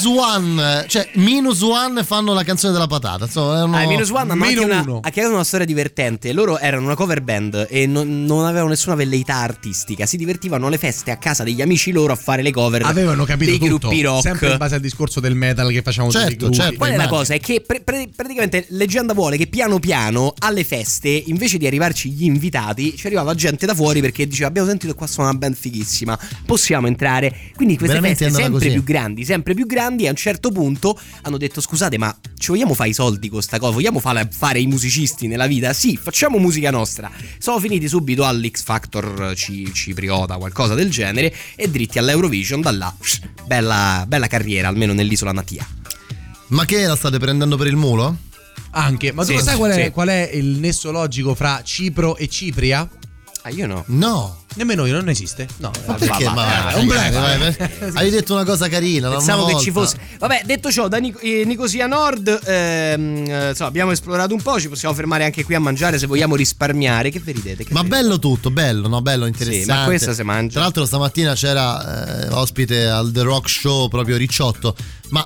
Minus One, cioè Minus One fanno la canzone della patata. Insomma, erano-
Ah, Minus One hanno anche una,
uno.
ha creato una storia divertente. Loro erano una cover band e non, non avevano nessuna velleità artistica. Si divertivano alle feste a casa degli amici loro a fare le cover
Avevano capito
dei
tutto,
gruppi rock.
sempre in base al discorso del metal che facciamo tutti
Certo,
gruppi.
certo.
Qual è la cosa? È che pre- pre- praticamente leggenda vuole che piano piano alle feste, invece di arrivarci gli invitati, ci arrivava gente da fuori perché diceva abbiamo sentito che qua sono una band fighissima, possiamo entrare. Quindi queste
Veramente
feste sempre
così.
più grandi, sempre più grandi, a un certo punto hanno detto scusate ma ci vogliamo fare i soldi con sta cosa? Vogliamo fare, fare i musicisti nella vita? Sì, facciamo musica nostra. Sono finiti subito all'X Factor ci- cipriota, qualcosa del genere, e dritti all'Eurovision, da là, bella, bella carriera, almeno nell'isola natia.
Ma che la state prendendo per il mulo?
Anche, ma tu
Sì,
lo sai qual è,
sì.
qual è il nesso logico fra Cipro e Cipria?
Ah, io no.
No.
Nemmeno io, non esiste. No,
Ma perché? Ma,
è un
vai. Hai detto una cosa carina.
Pensavo che ci fosse. Vabbè, detto ciò, da Nic- eh, Nicosia Nord, ehm, eh, insomma, abbiamo esplorato un po'. Ci possiamo fermare anche qui a mangiare se vogliamo risparmiare. Che vi ridete? Che
Ma
vi-
bello tutto, bello, no? Bello, interessante.
ma questa si mangia.
Tra l'altro stamattina c'era eh, ospite al The Rock Show proprio Ricciotto. Ma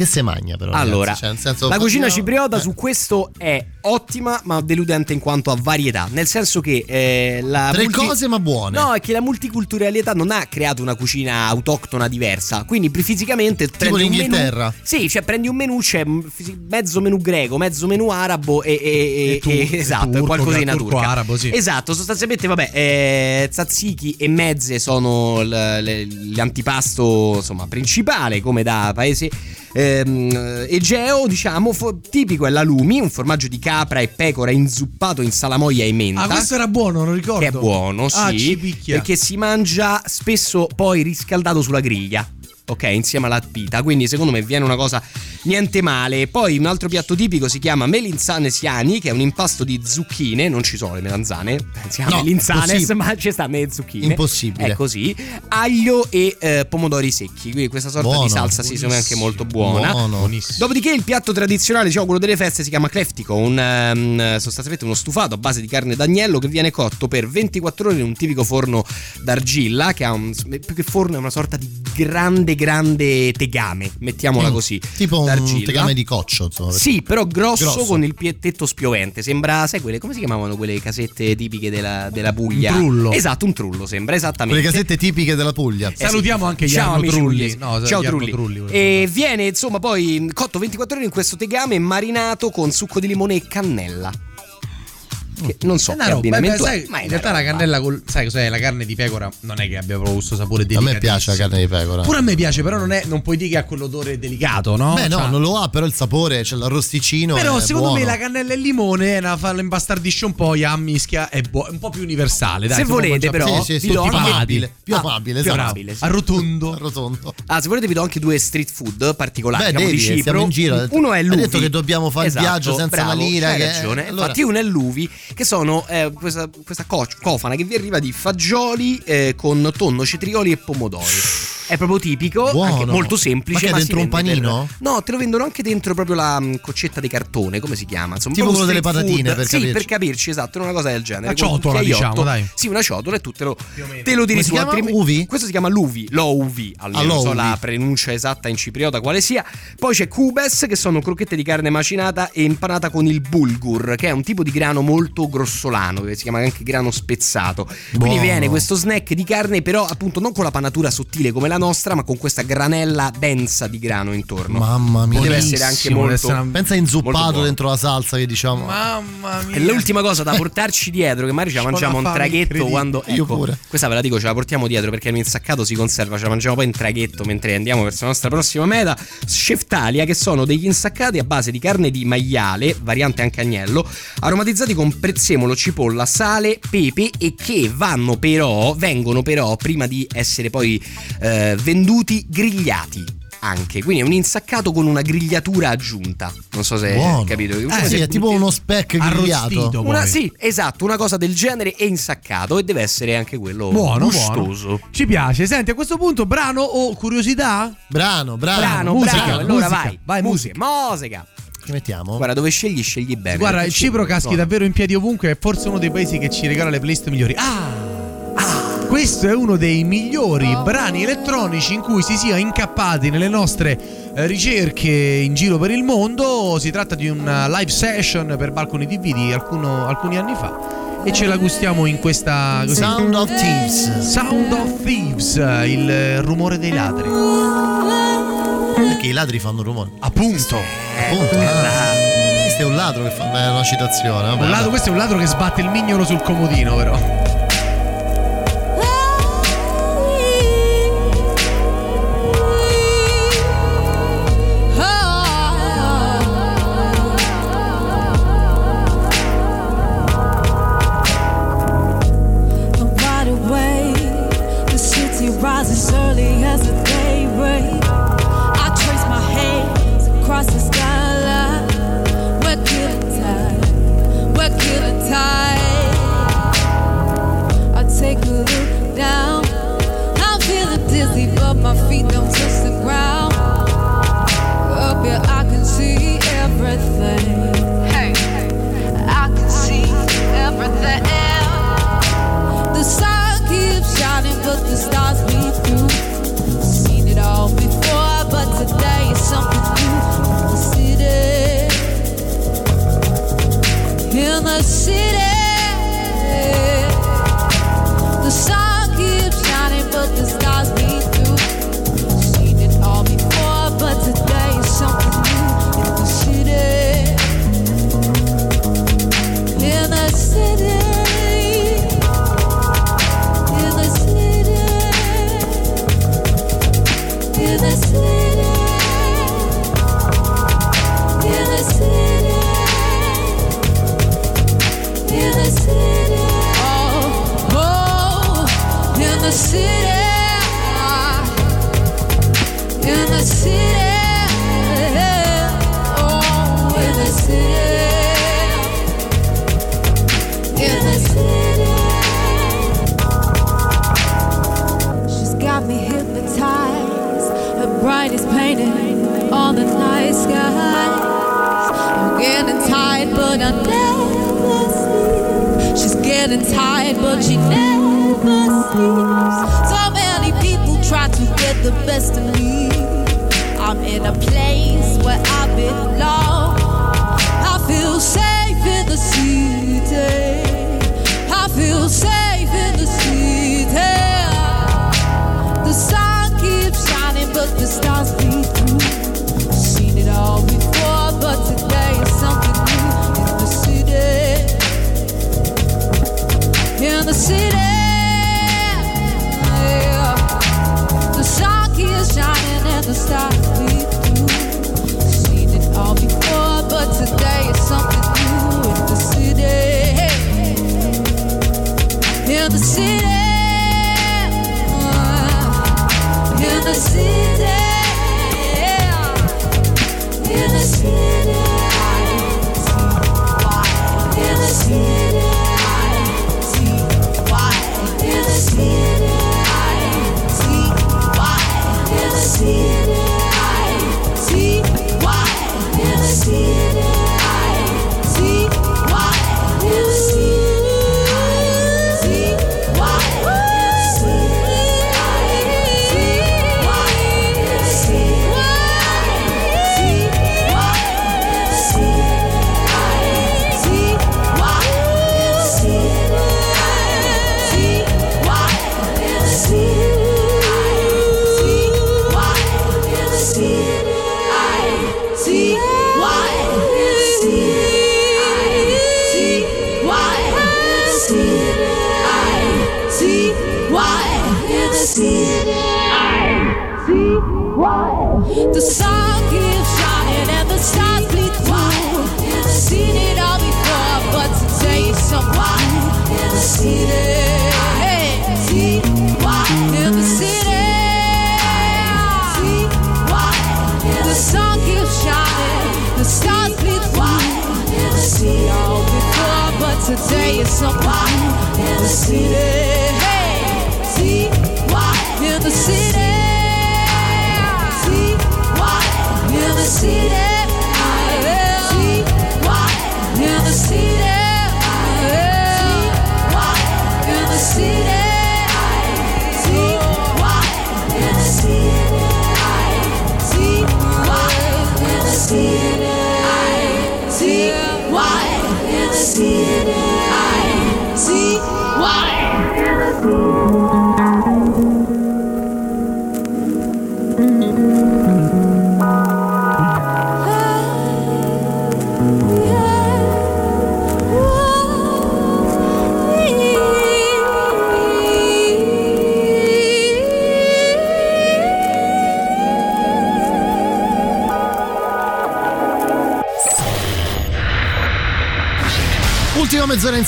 che se magna però?
Allora?
Cioè, senso,
la cucina
no,
cipriota
eh.
su questo è
ottima ma deludente in quanto a varietà, nel senso che eh, la
Tre cose ma buone.
No, è che la multiculturalità non ha creato una cucina autoctona diversa, quindi fisicamente
Tipo l'Inghilterra.
Sì, cioè prendi un menù c'è mezzo menù greco, mezzo menù arabo e, e- e-
tur-
e- esatto,
turco,
qualcosina
turco
turca.
arabo, sì.
Esatto, sostanzialmente vabbè, eh, tzatziki e mezze sono l- l'antipasto insomma principale come da paese ehm, egeo, diciamo, fo- tipico è l'alumi, un formaggio di capra e pecora inzuppato in salamoia e menta.
Ah, questo era buono, non ricordo.
Che è buono, sì.
Ah, ci picchia.
perché si mangia spesso poi riscaldato sulla griglia. Ok, insieme alla pita, quindi secondo me viene una cosa niente male. Poi un altro piatto tipico si chiama melinzane siani, che è un impasto di zucchine, non ci sono le melanzane, si chiama
No,
melinzanes, ma ci stanno le zucchine.
Impossibile.
È così. Aglio e eh, pomodori secchi, quindi questa sorta
Buono,
di salsa me è anche molto buona.
Buono.
Buonissimo.
Dopodiché il piatto tradizionale, diciamo quello delle feste, si chiama cleftico, un, ehm, sostanzialmente uno stufato a base di carne d'agnello che viene cotto per 24 ore in un tipico forno d'argilla, che ha un, più che forno è una sorta di grande, grande tegame, mettiamola
Mm,
così.
Tipo un
d'argilla.
tegame di coccio, insomma.
Sì, però grosso,
Grosso.
con il piettetto spiovente. Sembra, sai quelle, come si chiamavano quelle casette tipiche della, della Puglia?
Un trullo.
Esatto, un trullo, sembra, esattamente.
Quelle casette tipiche della Puglia.
Eh sì.
Salutiamo anche gli
Ciao,
Trulli. No,
Ciao Trulli.
Trulli, volevo
e viene insomma poi cotto 24 ore in questo tegame marinato con succo di limone e cannella. Che non so che
roba,
abbinamento
beh,
è,
sai,
ma
in realtà la cannella col, sai cos'è? La carne di pecora non è che abbia proprio questo sapore
A
delicato.
me piace la carne di pecora.
Pure a me piace, però non, è, non puoi dire che ha quell'odore delicato, no?
Beh, no,
Cioè-
non lo ha, però il sapore, cioè l'arrosticino.
Però
è
secondo
buono.
me la cannella e il limone una fa, lo imbastardisce un po', ya mischia, è, buo- è un po' più universale. Dai,
Se volete, però,
Sì, sì,
vi do
più amabile. Più
Ah,
amabile,
più
esatto.
amabile, sì.
Arrotondo.
Arrotondo.
Ah, se volete vi do anche due street food particolari,
Beh, devi,
di
eh,
Cipro.
in giro.
Uno è
Hai
l'uvi.
detto che dobbiamo fare il
Esatto,
viaggio senza
bravo,
una lira,
Hai ragione. Infatti uno è l'uvi, che sono eh, questa, questa co- cofana che vi arriva di fagioli eh, con tonno, cetrioli e pomodori. È proprio tipico,
Buono.
molto semplice.
Ma che è dentro un
vende per-
panino?
No, te lo vendono anche dentro proprio la mm, coccetta di cartone, come si chiama? Insomma,
Tipo quello delle patatine, per
sì,
capirci.
per capirci, esatto, è una cosa del genere.
Una ciotola, diciamo, dai.
Sì, una ciotola e tu te lo, te lo
si
su. altrimenti-
Uvi?
Questo si chiama l'uvi, l'ouvi, almeno non so la pronuncia esatta in cipriota quale sia. Poi c'è kubes, che sono crocchette di carne macinata e impanata con il bulgur, che è un tipo di grano molto grossolano, che si chiama anche grano spezzato. Quindi
Buono.
viene questo snack di carne, però appunto non con la panatura sottile come la nostra, ma con questa granella densa di grano intorno.
Mamma mia.
Deve essere anche molto.
essere una-
Pensa inzuppato dentro la salsa che diciamo.
Mamma mia.
E l'ultima cosa da portarci dietro, che magari ce la mangiamo
fame
traghetto quando.
Io
ecco,
pure.
Questa ve la dico, ce la portiamo dietro perché l'insaccato si conserva, ce la mangiamo poi in traghetto mentre andiamo verso la nostra prossima meta. Cheftalia, che sono degli insaccati a base di carne di maiale, variante anche agnello, aromatizzati con prezzemolo, cipolla, sale, pepe e che vanno però, vengono però, prima di essere poi eh, venduti, grigliati. Anche, quindi è un insaccato con una grigliatura aggiunta. Non so se
Buono.
hai capito.
Eh sì, è tipo uno speck grigliato.
Una, sì, esatto, una cosa del genere è insaccato e deve essere anche quello
Buono,
gustoso.
buono. Ci piace. Senti, a questo punto, brano o curiosità?
Brano, brano.
Brano,
musica,
bravo, allora
musica.
vai,
Vai,
musica, musica.
Che mettiamo?
Guarda, dove scegli, scegli bene.
Guarda, il Cipro
ci-
caschi davvero in piedi ovunque. È forse uno dei paesi che ci regala le playlist migliori. Ah! Questo è uno dei migliori brani elettronici in cui si sia incappati nelle nostre eh, ricerche in giro per il mondo. Si tratta di una live session per Balcony TV di alcuno- alcuni anni fa. E ce la gustiamo in questa. così-
Sound of Thieves.
Sound of Thieves, il eh, rumore dei ladri.
Perché i ladri fanno rumore.
Appunto.
Appunto. ah. Questo è un ladro che fa beh, è una citazione. vabbè.
Un ladro- questo è un ladro che sbatte il mignolo sul comodino, però.
see it. I see why. The sun keeps shining and the stars bleed white. Seen it all before, but today it's so wide. Seen it. Hey, see why. In the city, See why. The sun keeps shining, the stars bleed through Seen it all before, but today it's so wide. Seen it
never see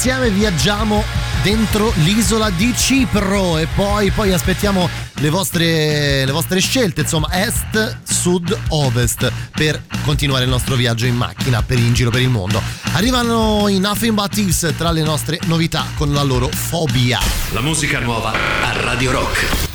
insieme viaggiamo dentro l'isola di Cipro e poi, poi aspettiamo le vostre, le vostre scelte, insomma, est, sud, ovest, per continuare il nostro viaggio in macchina per in giro per il mondo. Arrivano i Nothing But Thieves tra le nostre novità con la loro fobia.
La musica nuova a Radio Rock.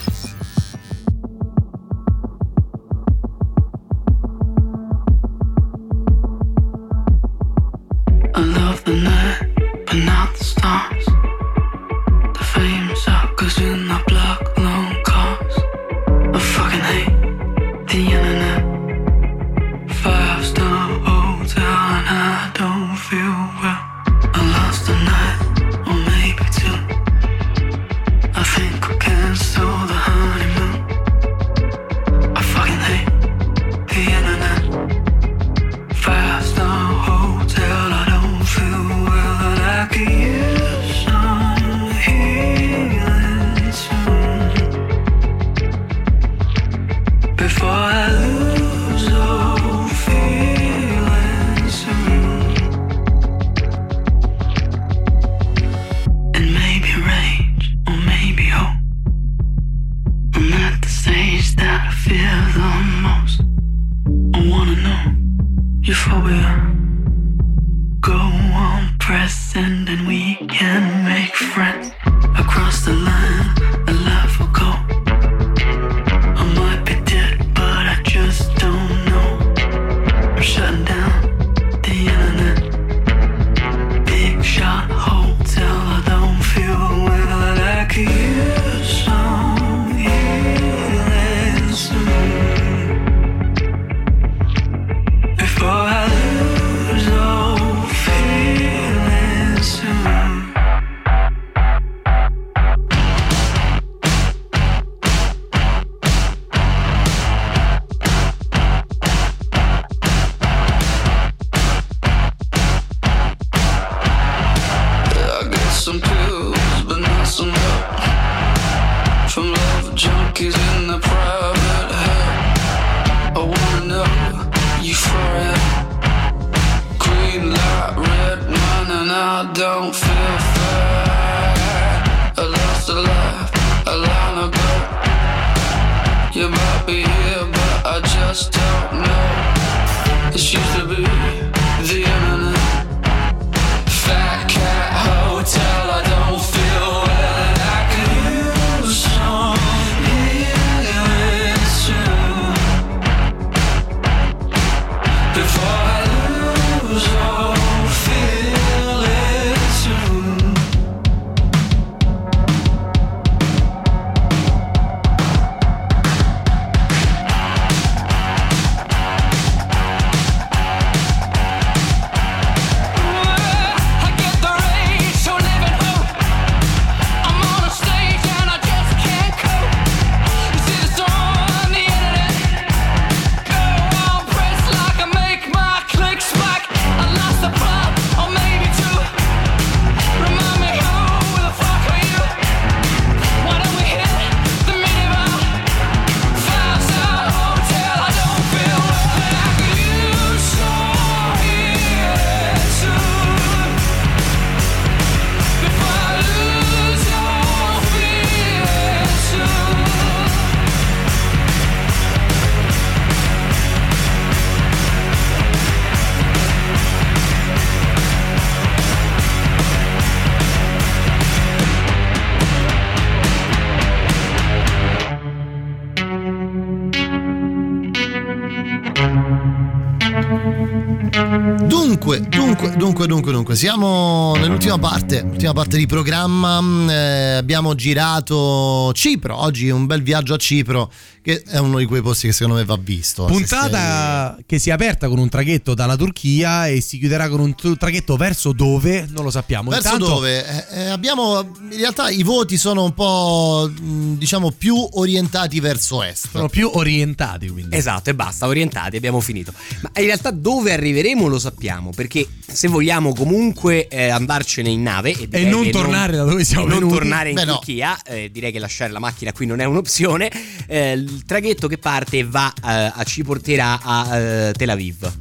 Dunque, dunque, dunque, dunque, dunque, siamo nell'ultima parte, ultima parte di programma, mm, eh, abbiamo girato Cipro, oggi un bel viaggio a Cipro che è uno di quei posti che secondo me va visto.
Puntata che si è aperta con un traghetto dalla Turchia e si chiuderà con un traghetto verso dove? Non lo sappiamo.
Verso
Intanto-
dove? Eh, eh, abbiamo, in realtà i voti sono un po', mh, diciamo, più orientati verso est.
Sono più orientati quindi.
Esatto, e basta, orientati, abbiamo finito. Ma in realtà dove arriveremo lo sappiamo, perché se vogliamo comunque eh, andarcene in nave e, direi
non tornare da dove siamo
e non
venuti.
tornare in
Beh, no.
Turchia, eh, direi che lasciare la macchina qui non è un'opzione. Eh, il traghetto che parte va eh, ci porterà a eh, Tel Aviv.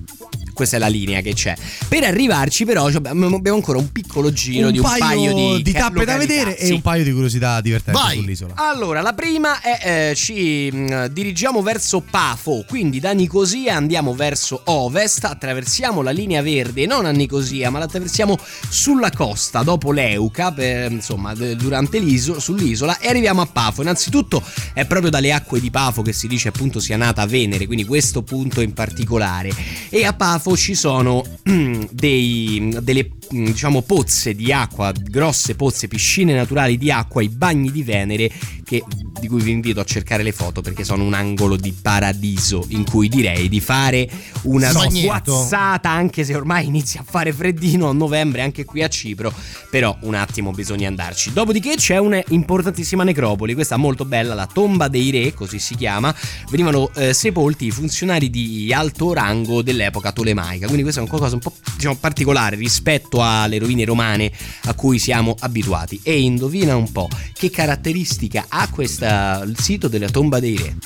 Questa è la linea che c'è. Per arrivarci, però, abbiamo ancora un piccolo giro
un
di un paio, di, ca-
tappe da
località,
vedere
sì.
e un paio di curiosità divertenti
Vai.
sull'isola.
Allora, la prima è eh, ci mh, dirigiamo verso Pafo, quindi da Nicosia andiamo verso ovest, attraversiamo la linea verde, non a Nicosia, ma la attraversiamo sulla costa dopo Leuca, per, insomma, durante l'isola, sull'isola e arriviamo a Pafo. Innanzitutto è proprio dalle acque di Pafo che si dice appunto sia nata Venere, quindi questo punto in particolare. E a Pafo ci sono dei, delle diciamo pozze di acqua, grosse pozze, piscine naturali di acqua, i bagni di Venere che, di cui vi invito a cercare le foto perché sono un angolo di paradiso in cui direi di fare una sguazzata anche se ormai inizia a fare freddino a novembre anche qui a Cipro, però un attimo bisogna andarci. Dopodiché c'è un'importantissima necropoli, questa molto bella, la tomba dei re, così si chiama, venivano eh, sepolti i funzionari di alto rango dell'epoca tolemaica, quindi questo è un qualcosa un po' diciamo, particolare rispetto alle rovine romane a cui siamo abituati. E indovina un po' che caratteristica ha questa, il sito della tomba dei re?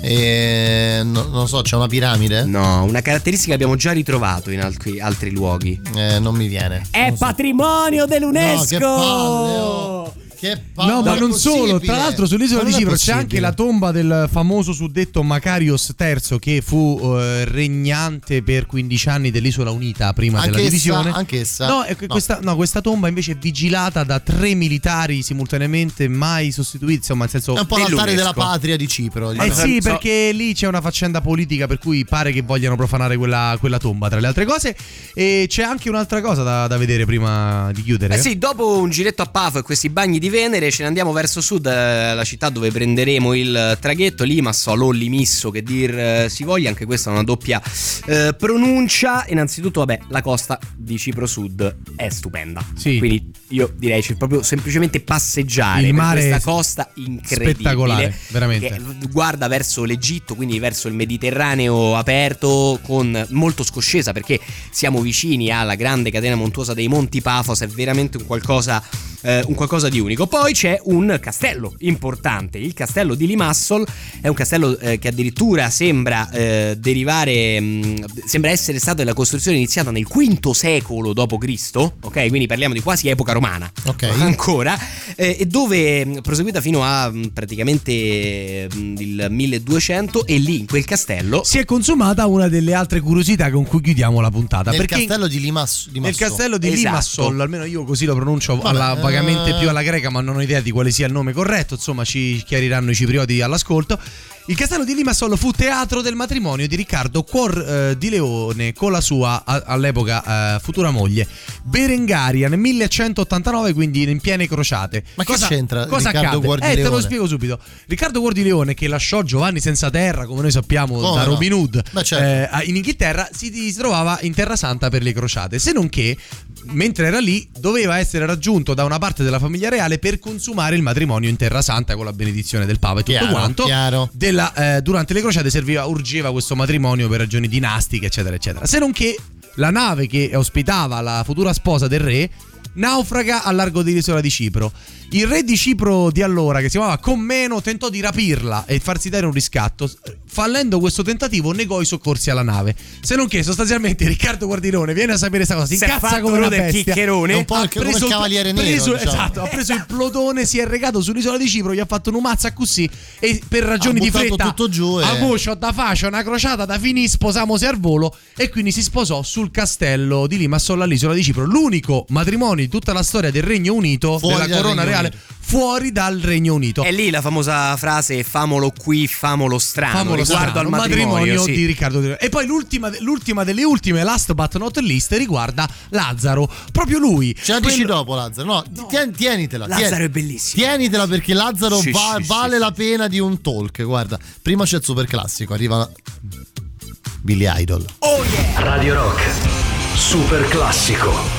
E, no- non lo so, c'è una piramide?
No, una caratteristica che abbiamo già ritrovato in altri, altri luoghi.
Eh, non mi viene.
È patrimonio dell'UNESCO!
No, che palle, oh. Che palle.
No, ma non solo. Tra l'altro, sull'isola
Ma
di Cipro c'è anche la tomba del famoso suddetto Macarios III, che fu eh, regnante per 15 anni dell'isola unita prima della
Anch'essa-
divisione.
anch'essa?
No,
No.
Questa, no, questa tomba invece è vigilata da tre militari simultaneamente, mai sostituiti. Insomma, nel senso.
È un po' l'altare della patria di Cipro.
Eh
diciamo.
sì, perché lì c'è una faccenda politica per cui pare che vogliano profanare quella, quella tomba, tra le altre cose. E c'è anche un'altra cosa da, da vedere prima di chiudere.
Eh sì, dopo un giretto a Pafo e questi bagni di Venere ce ne andiamo verso sud, eh, la città dove prenderemo il traghetto, Limassol o Limisso che dir eh, si voglia, anche questa è una doppia eh, pronuncia. Innanzitutto, vabbè, la costa di Cipro Sud è stupenda.
Sì.
Quindi io direi c'è proprio semplicemente passeggiare
Il
per
mare
questa costa incredibile.
spettacolare, veramente.
Guarda verso l'Egitto, quindi verso il Mediterraneo aperto con molto scoscesa perché siamo vicini alla grande catena montuosa dei Monti Pafos, è veramente un qualcosa eh, un qualcosa di unico. Poi c'è un castello importante, il castello di Limassol, è un castello eh, che addirittura sembra eh, derivare, mh, sembra essere stata la costruzione iniziata nel V secolo d.C., ok? Quindi parliamo di quasi epoca romana
Ok.
ancora, eh, e dove mh, proseguita fino a mh, praticamente mh, il 1200 e lì in quel castello
Si è consumata una delle altre curiosità con cui chiudiamo la puntata.
Nel
perché
castello di Limassol.
nel castello di
Esatto.
Limassol, almeno io così lo pronuncio
Vabbè,
alla- vagamente
eh.
più alla greca, ma non ho idea di quale sia il nome corretto. Insomma, ci chiariranno i ciprioti all'ascolto. Il castello di Limassol fu teatro del matrimonio di Riccardo Cuor eh, di Leone con la sua a- all'epoca eh, futura moglie Berengaria nel 1189, quindi in piene crociate.
Ma che c'entra
Cosa
Riccardo? Cuor di
eh, te lo
Leone?
spiego subito. Riccardo Cuor di Leone, che lasciò Giovanni senza terra, come noi sappiamo,
Come
da
no?
Robin Hood
certo.
eh, in Inghilterra, si, si trovava in Terra Santa per le crociate. Se non che, mentre era lì, doveva essere raggiunto da una parte della famiglia reale per consumare il matrimonio in Terra Santa con la benedizione del Papa e tutto
Chiaro,
quanto.
chiaro.
Della, eh, durante le crociate serviva, urgeva questo matrimonio per ragioni dinastiche, eccetera, eccetera. Se non che la nave che ospitava la futura sposa del re naufraga al largo dell'isola di Cipro. Il re di Cipro di allora, che si chiamava Commeno, tentò di rapirla e farsi dare un riscatto. Fallendo questo tentativo, negò i soccorsi alla nave. Se non che, sostanzialmente, Riccardo Guardilone viene a sapere questa cosa, si incazza come una bestia.
chiccherone.
È un po'
Ha
anche come il Cavaliere Nero,
preso-
diciamo.
Esatto, ha preso il plotone, si è recato sull'isola di Cipro, gli ha fatto un mazza così e per ragioni
Ha
di fretta
tutto giù e-
a voce, ho da faccia, una crociata da finì, sposamosi al volo e quindi si sposò sul castello di Limassol all'isola di Cipro, l'unico matrimonio di tutta la storia del Regno Unito,
Fuori
della corona
Regno
reale, fuori dal Regno Unito.
È lì la famosa frase famolo qui, famolo strano,
Famolo
riguardo
strano,
al matrimonio. sì.
di Riccardo Di Leone. E poi l'ultima, l'ultima delle ultime, last but not least, riguarda Lazzaro. Proprio lui.
Ce la dici dopo, Lazzaro? No, tien- tienitela.
Lazzaro
tien-
è bellissimo.
Tienitela perché Lazzaro
Sì,
va-
sì,
vale
sì.
la pena di un talk. Guarda, prima c'è il super classico, arriva Billy Idol.
Radio Rock. Super classico.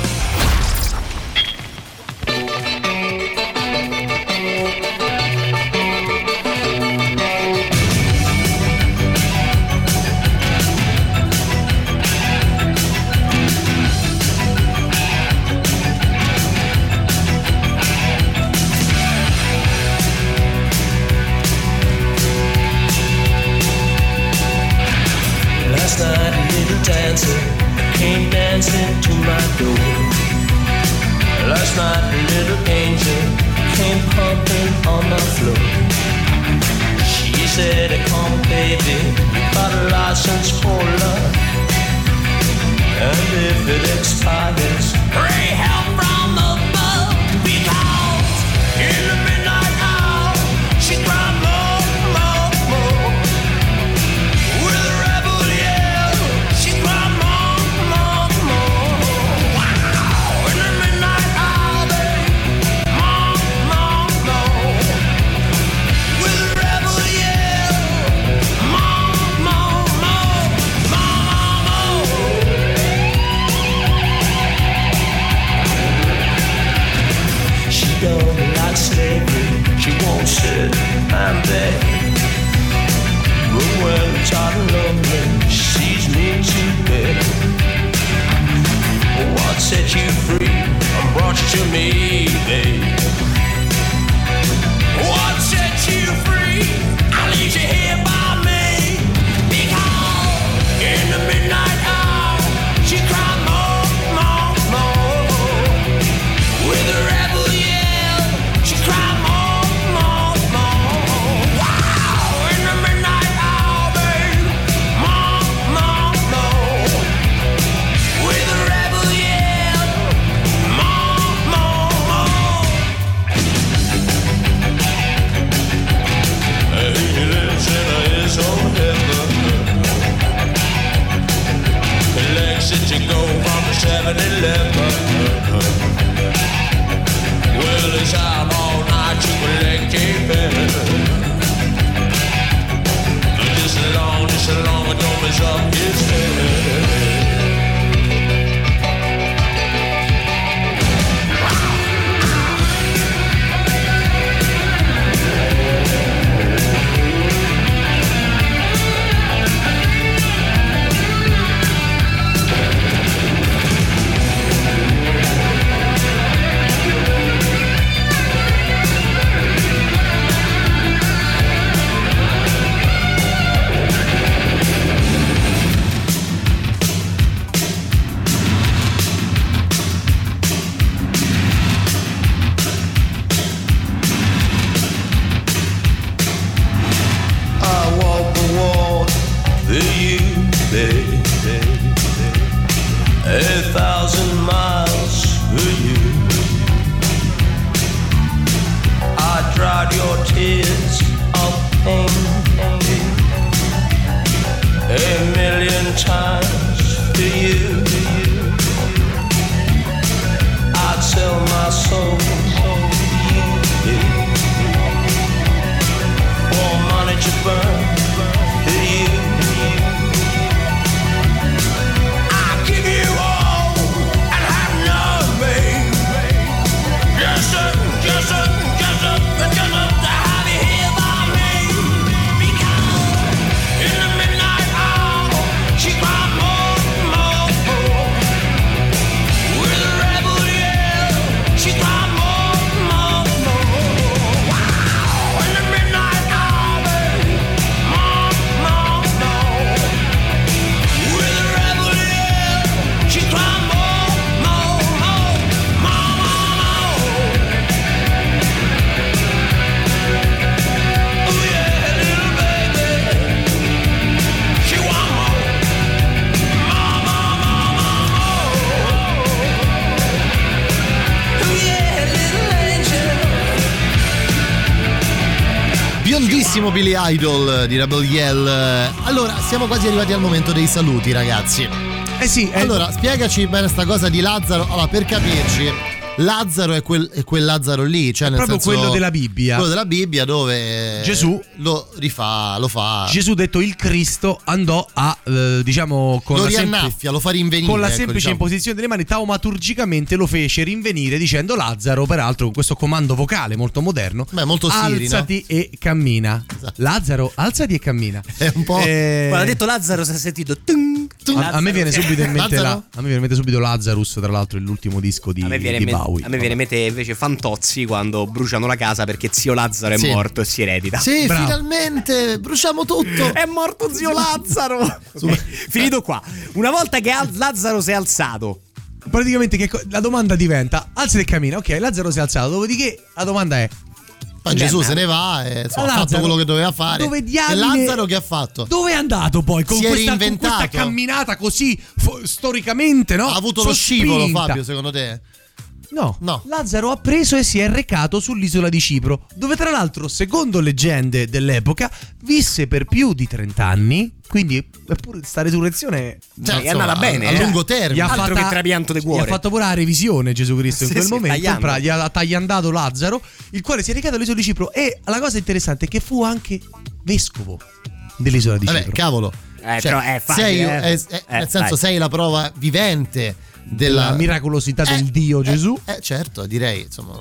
It expires, thousand miles for you. I dried your tears of pain a million times for you. I'd sell my soul for money to burn.
Biondissimo Billy Idol di Rebel Yell. Allora, siamo quasi arrivati al momento dei saluti, ragazzi.
Eh sì,
Allora, spiegaci bene sta cosa di Lazzaro. Allora, per capirci, Lazzaro è quel, è quel Lazzaro lì, cioè nel
proprio
senso-
quello della Bibbia.
Quello della Bibbia dove
Gesù
lo rifà, lo fa.
Gesù detto il Cristo andò a eh, diciamo con
lo
la semplice-
riannaffia, lo fa rinvenire.
con la
ecco,
semplice
diciamo.
imposizione delle mani taumaturgicamente lo fece rinvenire dicendo Lazzaro peraltro con questo comando vocale molto moderno
Beh, molto Siri, no? Esatto.
alzati e cammina Lazzaro alzati e cammina
è un po'
Eh,
Quando ha detto Lazzaro si è sentito tung, tung.
a, a me viene subito in mente la, a me viene in mente subito Lazarus tra l'altro è l'ultimo disco di,
A me viene,
di
in mente-
Bowie
a me viene in mente invece Fantozzi quando bruciano la casa perché zio Lazzaro è
Sì.
morto e si eredita.
Sì,
Bravo.
finalmente bruciamo tutto.
È morto zio Lazzaro. Finito qua. Una volta che Lazzaro si è alzato,
praticamente che co- la domanda diventa alzati e cammina ok Lazzaro si è alzato dopodiché la domanda è
Poi Gesù se ne va e insomma, ha fatto quello che doveva fare.
dove
e
diamine-
Lazzaro che ha fatto?
Dove è andato poi con,
Si è
questa, con
reinventato.
questa camminata così fo- storicamente, no?
Ha avuto lo
Sospinta.
scivolo, Fabio, secondo te?
No.
No.
Lazzaro ha preso e si è recato sull'isola di Cipro, dove tra l'altro, secondo leggende dell'epoca, visse per più di 30 anni. Quindi, eppure, sta resurrezione
Cioè,
è andata bene.
a
eh.
lungo termine.
Gli ha
Altro
fatta-
che trapianto di
Gli
cuore.
ha fatto pure la revisione Gesù Cristo in
Sì,
quel
sì,
momento. Pra- gli ha tagliandato Lazzaro, il quale si è recato all'isola di Cipro. E la cosa interessante è che fu anche vescovo dell'isola di
Vabbè,
Cipro.
cavolo.
Eh,
Cioè,
però è facile,
sei,
eh.
è- è-
Eh,
nel senso,
dai.
sei la prova vivente della
la miracolosità del Dio Gesù.
Eh, certo, direi, insomma.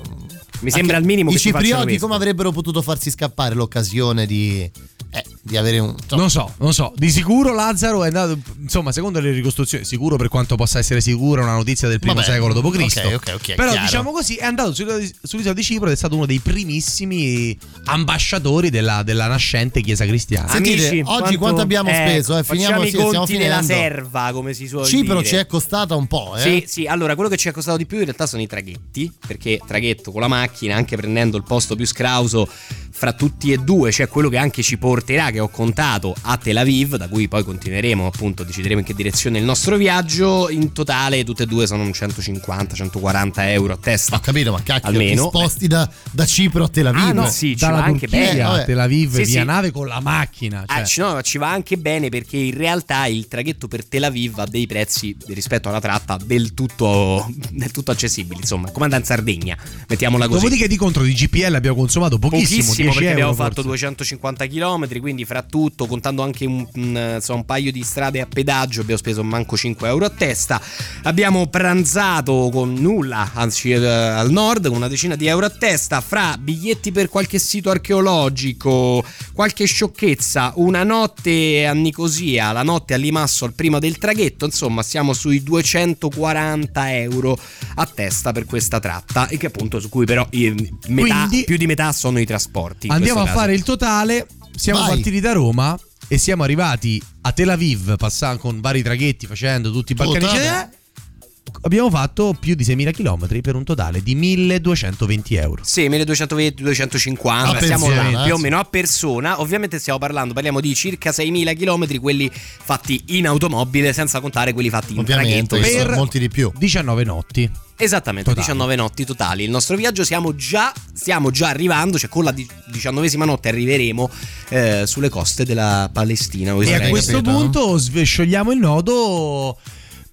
Mi sembra al minimo
I
che facciano
ciprioti come avrebbero potuto farsi scappare l'occasione di, eh, di avere un insomma,
Non so, non so. Di sicuro Lazzaro è andato. Insomma, secondo le ricostruzioni, sicuro per quanto possa essere sicura una notizia del primo
Vabbè,
secolo d.C.
ok, ok, ok,
Però
chiaro.
diciamo così, è andato sull'isola di- Cipro ed è stato uno dei primissimi ambasciatori della, della nascente chiesa cristiana.
Sentite,
Amici,
oggi quanto abbiamo speso, eh, finiamo- sì,
i
stiamo
conti della
finendo.
serva, come si suol
Cipro
dire.
ci è costata un po', eh.
Sì, sì, allora quello che ci è costato di più in realtà sono i traghetti, perché traghetto con la macchina, anche prendendo il posto più scrauso fra tutti e due, cioè quello che anche ci porterà, che ho contato, a Tel Aviv, da cui poi continueremo, appunto, decideremo in che direzione il nostro viaggio, in totale tutte e due sono un 150-140 euro a testa.
Ho capito, ma cacchio,
Almeno.
ti sposti da, da Cipro a Tel Aviv.
Ah, no, sì, ci va anche bene.
a. Tel Aviv
Sì,
via
sì.
nave con la macchina. Cioè.
Ah, ci- no, ci va anche bene perché in realtà il traghetto per Tel Aviv ha dei prezzi rispetto alla tratta del tutto, del tutto accessibili. Insomma, come andare in Sardegna, mettiamola così.
Dopodiché di contro di GPL abbiamo consumato pochissimo,
Pochissimo
10
perché abbiamo
euro
fatto
forse.
250 km, quindi fra tutto, contando anche un, insomma, un paio di strade a pedaggio, abbiamo speso manco 5 euro a testa. Abbiamo pranzato con nulla, anzi eh, al nord, con una decina di euro a testa, fra biglietti per qualche sito archeologico, qualche sciocchezza, una notte a Nicosia, la notte a Limassol prima del traghetto, insomma siamo sui 240 euro a testa per questa tratta e che appunto su cui però eh, metà,
Quindi-
più di metà sono i trasporti.
Andiamo a fare il totale. Siamo
Vai.
partiti da Roma e siamo arrivati a Tel Aviv, passando con vari traghetti, facendo tutti i Balcani. Abbiamo fatto più di 6.000 km per un totale di 1.220 euro.
Sì, 1220-250,
A
siamo là più o meno a persona. Ovviamente stiamo parlando, parliamo di circa 6.000 km, quelli fatti in automobile, senza contare quelli fatti in
Ovviamente,
traghetto. Per
molti di più.
19 notti.
Esattamente,
Totali.
19 notti totali. Il nostro viaggio siamo già, stiamo già arrivando, cioè con la di- diciannovesima notte arriveremo eh, sulle coste della Palestina.
E a questo punto sve- sciogliamo il nodo.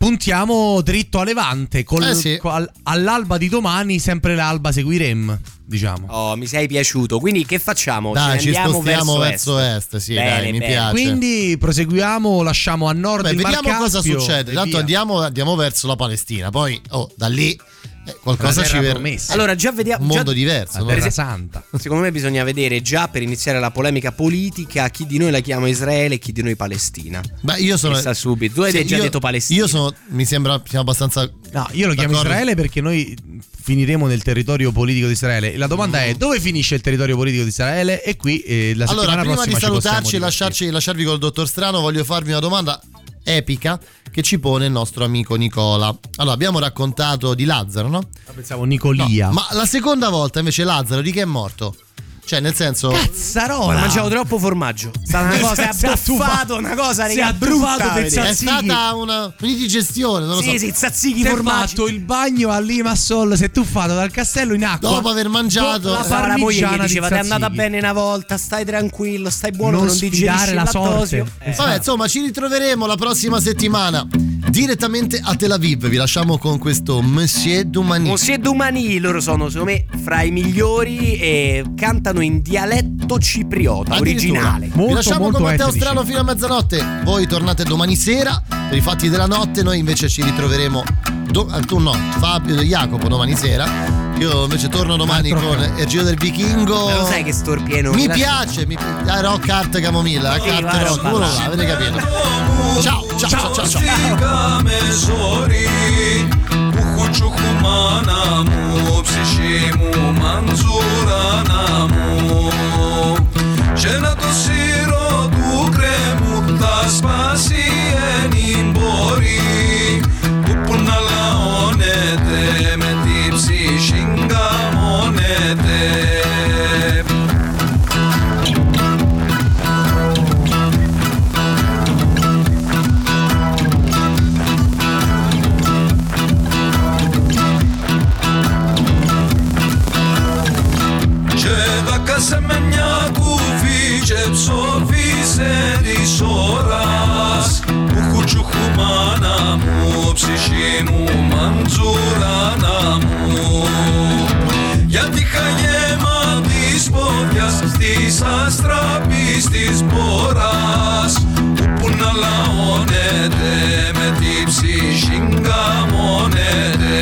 Puntiamo dritto a Levante. col-
Eh sì.
col- all'alba di domani, sempre l'alba seguirem. Diciamo.
Oh, mi sei piaciuto. Quindi che facciamo?
Dai, ci
andiamo
spostiamo
verso,
verso est, sì,
Bene,
dai, mi
bene.
piace.
Quindi proseguiamo, lasciamo a nord
Beh,
il Mar
vediamo cosa succede. Tanto
via.
andiamo, andiamo verso la Palestina. Poi, oh, da lì eh, qualcosa
La
ci
terra
ver-
promessa.
Allora, già vediamo.
Un mondo
già-
diverso. no?
Per esempio-
Santa.
Secondo me bisogna vedere già per iniziare la polemica politica chi di noi la chiama Israele e chi di noi Palestina.
Beh, io sono.
Si sa subito. Tu hai
Sì,
già
io-
detto Palestina.
Io sono. Mi sembra siamo abbastanza.
No, io lo chiamo. Israele perché noi finiremo nel territorio politico di Israele. E la domanda è: dove finisce il territorio politico di Israele? E qui eh, la
Allora,
settimana
prima
prossima
di salutarci e lasciarci, lasciarvi col dottor Strano, voglio farvi una domanda epica che ci pone il nostro amico Nicola. Allora, abbiamo raccontato di Lazzaro, no?
Pensavo Nicolia.
Ma la seconda volta invece Lazzaro di che è morto? Cioè, nel senso.
Cazzarola!
Ho mangiato troppo formaggio. È stata una cosa,
Si è
abbuffato, una cosa,
si è
brutta.
È stata una un'indigestione, non lo
Sì,
so.
sì, tzatziki
Si è
formaggi.
fatto il bagno a Limassol, si è tuffato dal castello in acqua.
Dopo aver mangiato-
la
la moglie gli
parmigiana di
diceva: Ti è andata
tzatziki."
bene una volta, stai tranquillo, stai buono,
Non
non, digerisci
la sorte.
Eh.
Vabbè, insomma, ci ritroveremo la prossima settimana direttamente a Tel Aviv. Vi lasciamo con questo Monsieur Dumani.
Monsieur Dumani, loro sono secondo me fra i migliori e cantano in dialetto cipriota originale.
Vi lasciamo con Matteo Strano fino a mezzanotte. Voi tornate domani sera per i fatti della notte. Noi invece ci ritroveremo do, eh, tu no, Fabio, Jacopo domani sera. Io invece torno domani Altro con il giro del vichingo.
Ma lo sai che storpieno.
Mi piace, mi piace. Ah, no, carta camomilla,
sì,
carta
no,
scuola, avete capito. Ciao, ciao, ciao, ciao. ciao.
Žena to sirotu kremu, da spasi. Ψοφίσε της ώρας. Ουχου τσουχου μάνα μου, ψυχή μου, μαντζουράνα μου. Γιατί είχα γέμα της πόδιας στις αστραπής της πόρας. Που να λαώνεται με τη ψυχή γκαμώνεται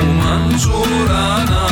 Manjurana